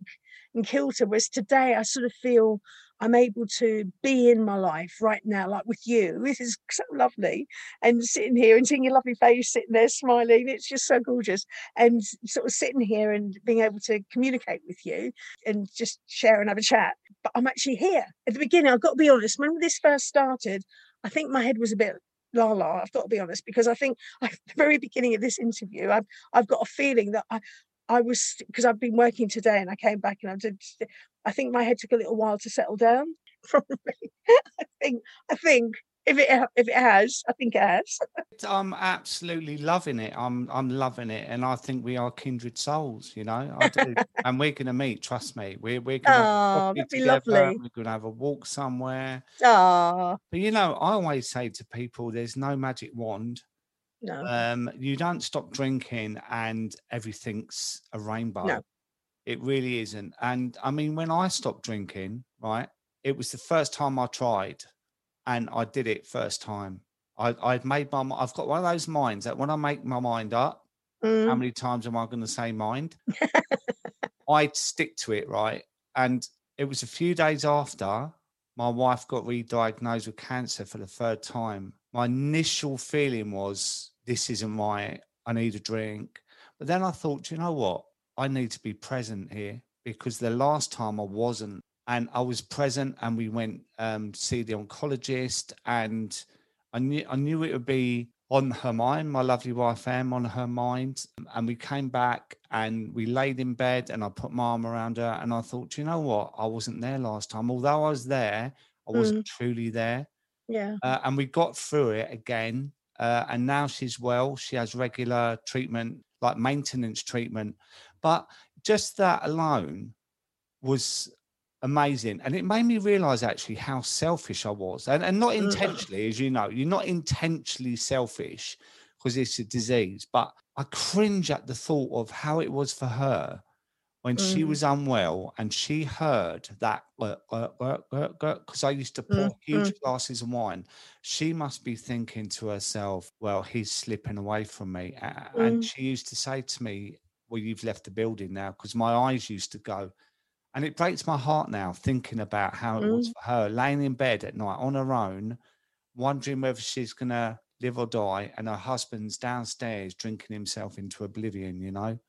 Speaker 2: and kilter. Whereas today, I sort of feel I'm able to be in my life right now, like with you. This is so lovely. And sitting here and seeing your lovely face sitting there smiling, it's just so gorgeous. And sort of sitting here and being able to communicate with you and just share and have a chat. But I'm actually here. At the beginning, I've got to be honest, when this first started, I think my head was a bit la la. I've got to be honest because I think at the very beginning of this interview, I've I've got a feeling that I I was because I've been working today and I came back and I did. I think my head took a little while to settle down. Probably, I think. I think if it if it has, I think it has.
Speaker 1: I'm absolutely loving it. I'm I'm loving it, and I think we are kindred souls. You know, I do, and we're gonna meet. Trust me, we're we're gonna
Speaker 2: oh, that'd be lovely.
Speaker 1: We're gonna have a walk somewhere.
Speaker 2: Oh,
Speaker 1: but you know, I always say to people, there's no magic wand.
Speaker 2: No.
Speaker 1: Um, you don't stop drinking and everything's a rainbow.
Speaker 2: No.
Speaker 1: It really isn't. And I mean, when I stopped drinking, right, it was the first time I tried and I did it first time. I, I'd made my, I've got one of those minds that when I make my mind up, mm. how many times am I going to say mind? I'd stick to it, right? And it was a few days after my wife got re-diagnosed with cancer for the third time my initial feeling was this isn't right. I need a drink. But then I thought, you know what? I need to be present here because the last time I wasn't. And I was present and we went um, to see the oncologist and I knew I knew it would be on her mind, my lovely wife Em on her mind. And we came back and we laid in bed and I put my arm around her and I thought, you know what? I wasn't there last time. Although I was there, I wasn't mm. truly there.
Speaker 2: Yeah. Uh,
Speaker 1: and we got through it again. Uh, and now she's well. She has regular treatment, like maintenance treatment. But just that alone was amazing. And it made me realize actually how selfish I was. And, and not intentionally, as you know, you're not intentionally selfish because it's a disease. But I cringe at the thought of how it was for her when mm. she was unwell and she heard that because I used to pour mm. huge mm. glasses of wine, she must be thinking to herself, "Well, he's slipping away from me." And mm. she used to say to me, "Well, you've left the building now," because my eyes used to go. And it breaks my heart now thinking about how it was mm. for her laying in bed at night on her own, wondering whether she's going to live or die, and her husband's downstairs drinking himself into oblivion, you know?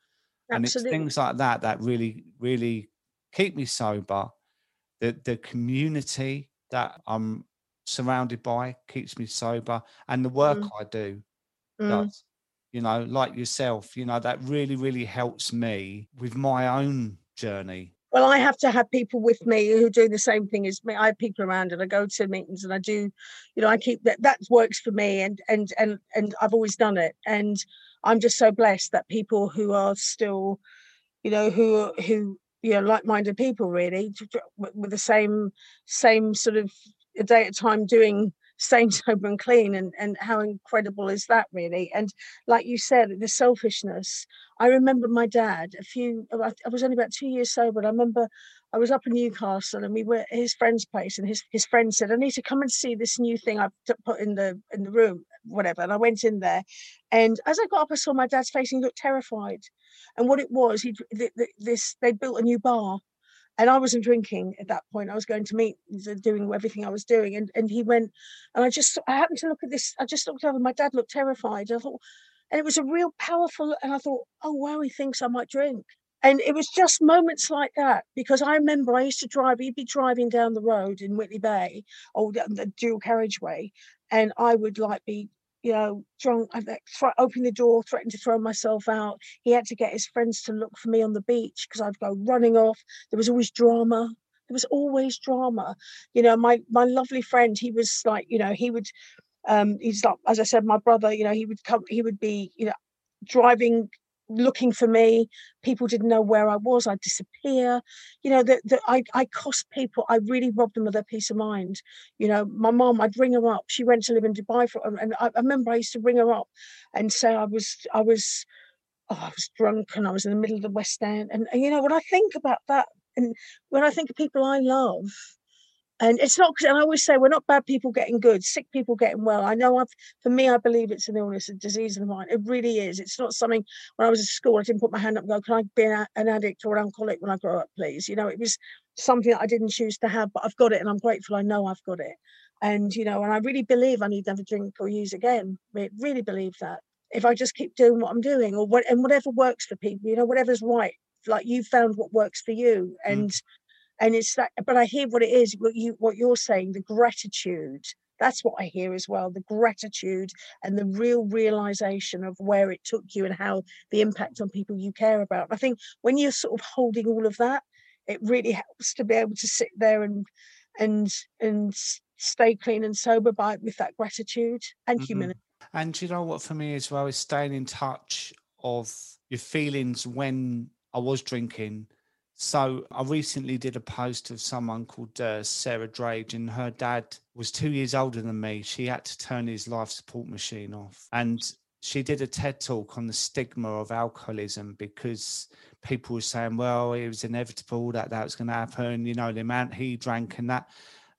Speaker 1: and it's things like that that really really keep me sober the the community that i'm surrounded by keeps me sober and the work mm. i do mm. does you know like yourself you know that really really helps me with my own journey.
Speaker 2: Well i have to have people with me who do the same thing as me. I have people around and i go to meetings and i do you know i keep that that works for me and and and and i've always done it. And I'm just so blessed that people who are still, you know, who who you know like-minded people really with the same same sort of a day at a time doing staying sober and clean and and how incredible is that really and like you said the selfishness i remember my dad a few i was only about two years sober i remember i was up in newcastle and we were at his friend's place and his his friend said i need to come and see this new thing i've put in the in the room whatever. And I went in there, and as I got up, I saw my dad's face, and he looked terrified. And what it was, he this they built a new bar, and I wasn't drinking at that point. I was going to meet, doing everything I was doing, and and he went, and I just I happened to look at this. I just looked over. My dad looked terrified. I thought, and it was a real powerful. And I thought, oh wow, he thinks I might drink. And it was just moments like that because I remember I used to drive, he'd be driving down the road in Whitley Bay or um, the dual carriageway, and I would like be you know, drunk, I th- open the door, threatened to throw myself out. He had to get his friends to look for me on the beach because I'd go running off. There was always drama. There was always drama. You know, my my lovely friend, he was like, you know, he would, um, he's like, as I said, my brother. You know, he would come, he would be, you know, driving looking for me. People didn't know where I was. I'd disappear. You know, that I, I cost people, I really robbed them of their peace of mind. You know, my mom, I'd ring her up. She went to live in Dubai for and I, I remember I used to ring her up and say I was I was oh, I was drunk and I was in the middle of the West End. And, and you know, when I think about that and when I think of people I love, and it's not and i always say we're not bad people getting good sick people getting well. I know i've for me i believe it's an illness a disease of the mind it really is. It's not something when i was at school i didn't put my hand up and go can i be an, addict or an alcoholic when i grow up please? You know it was something that i didn't choose to have but i've got it and i'm grateful i know i've got it. And you know and i really believe i need never drink or use again. I really believe that. If i just keep doing what i'm doing or what and whatever works for people you know whatever's right like you found what works for you. Mm. and mm and it's that but i hear what it is what you what you're saying the gratitude. That's what i hear as well the gratitude and the real realization of where it took you and how the impact on people you care about. I think when you're sort of holding all of that it really helps to be able to sit there and and and stay clean and sober by with that gratitude and mm-hmm. humility.
Speaker 1: And you know what for me as well is staying in touch of your feelings when i was drinking so I recently did a post of someone called uh, Sarah Drage, and her dad was two years older than me. She had to turn his life support machine off, and she did a TED talk on the stigma of alcoholism because people were saying, "Well, it was inevitable that that was going to happen." You know, the amount he drank and that.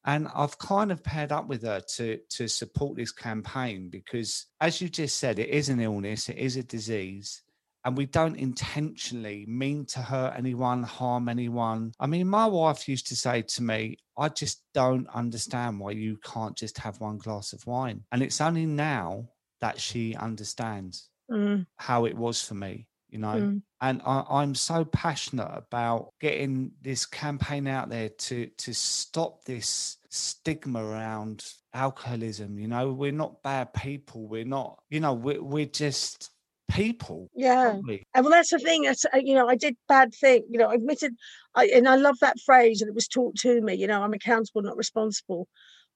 Speaker 1: And I've kind of paired up with her to to support this campaign because, as you just said, it is an illness, it is a disease and we don't intentionally mean to hurt anyone, harm anyone. I mean, my wife used to say to me, I just don't understand why you can't just have one glass of wine. And it's only now that she understands mm. how it was for me, you know. Mm. And I, am so passionate about getting this campaign out there to to stop this stigma around alcoholism. You know, we're not bad people. We're not, you know, we're, we're just people.
Speaker 2: Yeah. And well, that's the thing. That's, uh, you know, I did bad thing, you know, I admitted, I, and I love that phrase and it was taught to me, you know, I'm accountable, not responsible.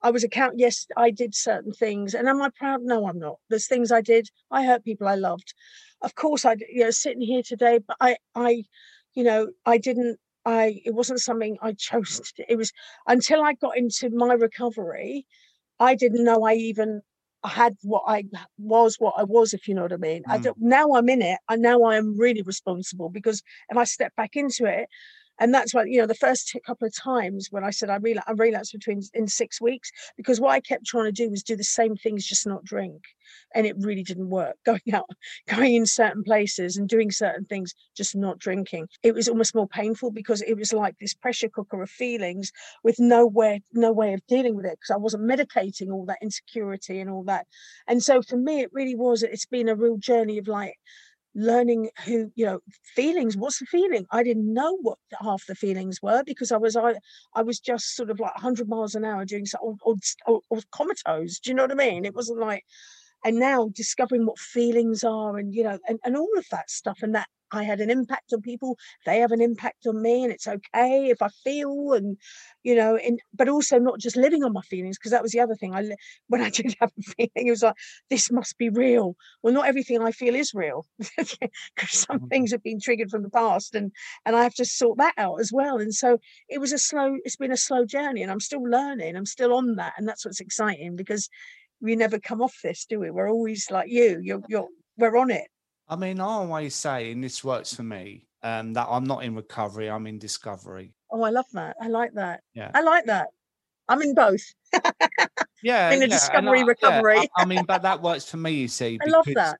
Speaker 2: I was account. Yes, I did certain things. And am I proud? No, I'm not. There's things I did. I hurt people I loved. Of course, I, you know, sitting here today, but I, I, you know, I didn't, I, it wasn't something I chose to do. It was until I got into my recovery, I didn't know I even I had what I was, what I was, if you know what I mean. Mm. I don't, now I'm in it, and now I am really responsible because if I step back into it, and that's why you know the first couple of times when I said I relapsed, I relapsed between in six weeks because what I kept trying to do was do the same things, just not drink, and it really didn't work. Going out, going in certain places and doing certain things, just not drinking. It was almost more painful because it was like this pressure cooker of feelings with nowhere, no way of dealing with it because I wasn't medicating all that insecurity and all that. And so for me, it really was. It's been a real journey of like learning who you know feelings what's the feeling? I didn't know what half the feelings were because i was i i was just sort of like 100 miles an hour doing so or, or, or comatose do you know what i mean? It wasn't like and now discovering what feelings are and you know and, and all of that stuff and that I had an impact on people, they have an impact on me, and it's okay if I feel and you know, and but also not just living on my feelings because that was the other thing. I when I did have a feeling, it was like this must be real. Well, not everything I feel is real because some mm-hmm. things have been triggered from the past, and and I have to sort that out as well. And so it was a slow. It's been a slow journey, and I'm still learning. I'm still on that, and that's what's exciting because we never come off this, do we? We're always like you. You're you're we're on it
Speaker 1: I mean, I always say, and this works for me, um, that I'm not in recovery, I'm in discovery.
Speaker 2: Oh, I love that. I like that. Yeah. I like that. I'm in both.
Speaker 1: yeah.
Speaker 2: in the
Speaker 1: yeah.
Speaker 2: discovery, I, recovery.
Speaker 1: Yeah, I, I, mean, but that works for me, you see.
Speaker 2: I love that.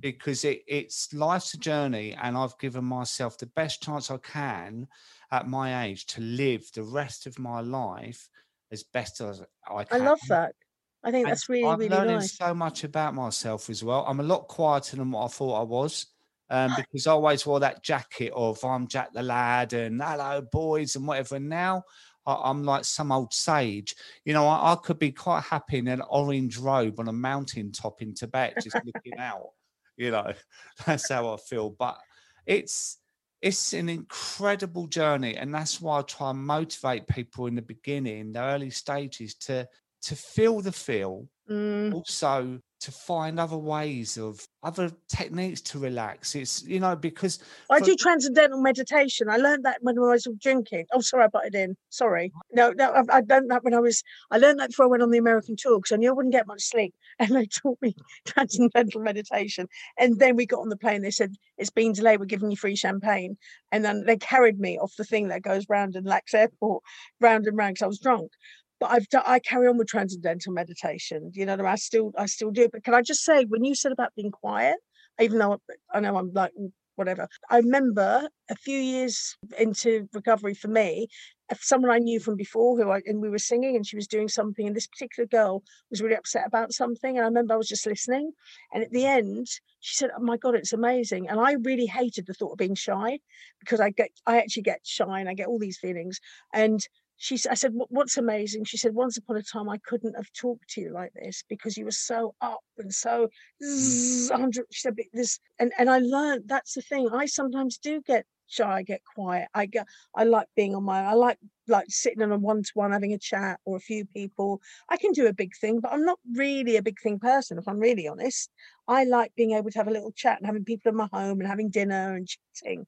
Speaker 1: Because it, it's life's a journey, and I've given myself the best chance I can at my age to live the rest of my life as best as I can.
Speaker 2: I love that. I think that's really,
Speaker 1: I'm
Speaker 2: really
Speaker 1: learning
Speaker 2: nice.
Speaker 1: so much about myself as well. I'm a lot quieter than what I thought I was. Um, because I always wore that jacket of I'm Jack the lad and hello boys and whatever. And now I, am like some old sage. You know, I, I, could be quite happy in an orange robe on a mountain top in Tibet, just looking out. You know, that's how I feel. But it's it's an incredible journey, and that's why I try and motivate people in the beginning, the early stages, to to feel the feel, mm. also to find other ways of other techniques to relax. It's you know because
Speaker 2: I
Speaker 1: for-
Speaker 2: do transcendental meditation. I learned that when I was drinking. Oh, sorry, I butted in. Sorry. No, no, I, I learned that when I was. I learned that before I went on the American tour because I knew I wouldn't get much sleep, and they taught me transcendental meditation. And then we got on the plane. They said it's been delayed. We're giving you free champagne, and then they carried me off the thing that goes round in Lax Airport, round and round because I was drunk. But I've carry on with transcendental meditation. You know, I still I still do. But can I just say, when you said about being quiet, even though I, I know I'm like "Mm, whatever, I remember a few years into recovery for me, uh, someone I knew from before who I and we were singing and she was doing something and this particular girl was really upset about something and I remember I was just listening and at the end she said oh my god it's amazing and I really hated the thought of being shy because I get I actually get shy and I get all these feelings and she I said what's amazing she said once upon a time I couldn't have talked to you like this because you were so up and so mm. zzz, she said this and and I learned that's the thing I sometimes do get shy I get quiet I get I like being on my I like like sitting in a one to one having a chat or a few people I can do a big thing but I'm not really a big thing person if I'm really honest I like being able to have a little chat and having people in my home and having dinner and chatting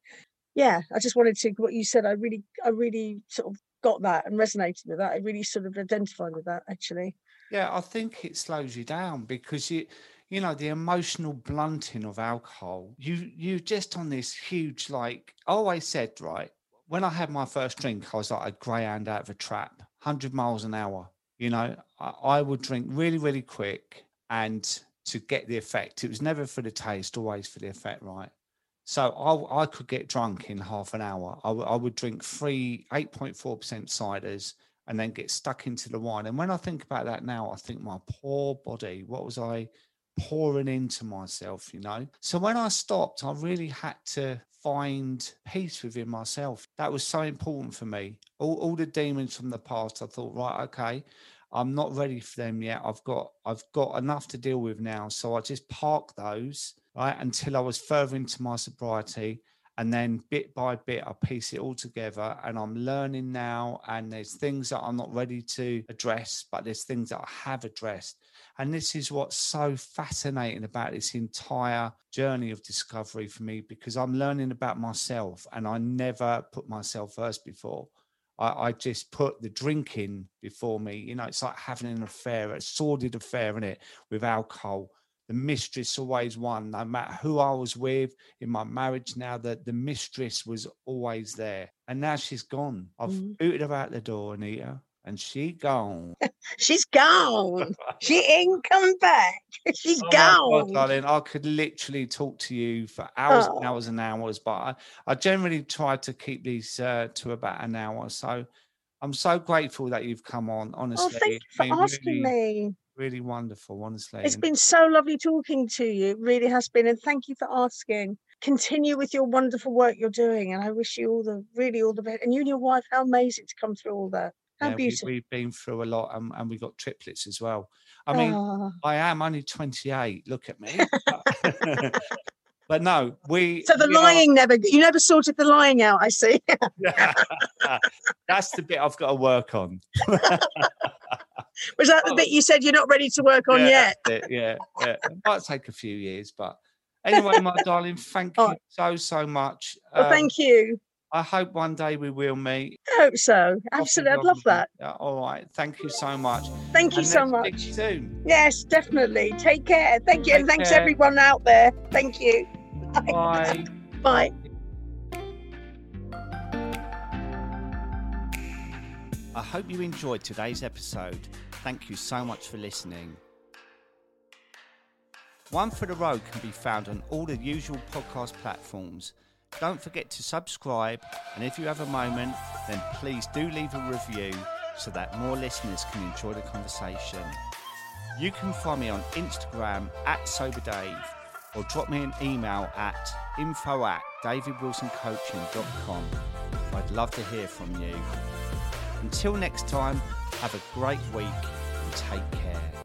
Speaker 2: yeah I just wanted to what you said I really I really sort of got that and resonated with that I really sort of identified with that actually
Speaker 1: Yeah, I think it slows you down because you you know the emotional blunting of alcohol. You you just on this huge like I always said right when I had my first drink I was like a greyhound out of a trap, hundred miles an hour. You know I, I would drink really really quick and to get the effect. It was never for the taste, always for the effect, right? So I I could get drunk in half an hour. I would I would drink three eight point four percent ciders and then get stuck into the wine. And when I think about that now, I think my poor body, what was I pouring into myself, you know? So when I stopped, I really had to find peace within myself. That was so important for me. All, all the demons from the past, I thought, right, okay, I'm not ready for them yet. I've got I've got enough to deal with now. So I just park those, right, until I was further into my sobriety and then bit by bit i piece it all together and i'm learning now and there's things that i'm not ready to address but there's things that i have addressed. And this is what's so fascinating about this entire journey of discovery for me because i'm learning about myself and i never put myself first before. I, I just put the drinking before me. You know, it's like having an affair, a sordid affair in it with alcohol the mistress always won no matter who i was with in my marriage now that the mistress was always there. And now she's gone. I've
Speaker 2: Mhm.
Speaker 1: booted her out the door anita and she gone.
Speaker 2: She's gone. She ain't come back. She's
Speaker 1: Oh my God,
Speaker 2: gone.
Speaker 1: darling i could literally talk to you for hours and
Speaker 2: Oh.
Speaker 1: hours and hours but i, I generally try to keep these uh, to about an hour. So i'm so grateful that you've come on honestly.
Speaker 2: oh thank you for
Speaker 1: been
Speaker 2: asking
Speaker 1: really,
Speaker 2: me
Speaker 1: really wonderful honestly
Speaker 2: It's been so lovely talking to you. It really has been. And thank you for asking. Continue with your wonderful work you're doing. And I wish you all the really all the best. And you and your wife, how amazing to come through all that. How
Speaker 1: yeah,
Speaker 2: beautiful.
Speaker 1: we've been through a lot and, and we got triplets as well i mean
Speaker 2: Ah.
Speaker 1: I am only 28. Look at me. But, no, we.
Speaker 2: so the
Speaker 1: we are-
Speaker 2: lying never, you never sorted the lying out, I see.
Speaker 1: That's the bit I've got to work on.
Speaker 2: Was that the bit you said you're not ready to work on
Speaker 1: yeah,
Speaker 2: yet?
Speaker 1: yeah, yeah. It might take a few years, but anyway, my darling, thank you so so much.
Speaker 2: Well,
Speaker 1: Um,
Speaker 2: thank you.
Speaker 1: I hope one day we will meet.
Speaker 2: I hope so. Absolutely. I'd love that.
Speaker 1: Yeah, all right. Thank you so much.
Speaker 2: Thank you
Speaker 1: And
Speaker 2: so much.
Speaker 1: soon.
Speaker 2: Yes, definitely. Take care. Thank you. and thanks
Speaker 1: care.
Speaker 2: everyone out there. Thank you.
Speaker 1: Bye.
Speaker 2: Bye.
Speaker 1: I hope you enjoyed today's episode. Thank you so much for listening. One for the Road can be found on all the usual podcast platforms. Don't forget to subscribe, and if you have a moment, then please do leave a review so that more listeners can enjoy the conversation. You can find me on Instagram at SoberDave or drop me an email at info at davidwilsoncoaching.com. I'd love to hear from you. Until next time, have a great week and take care.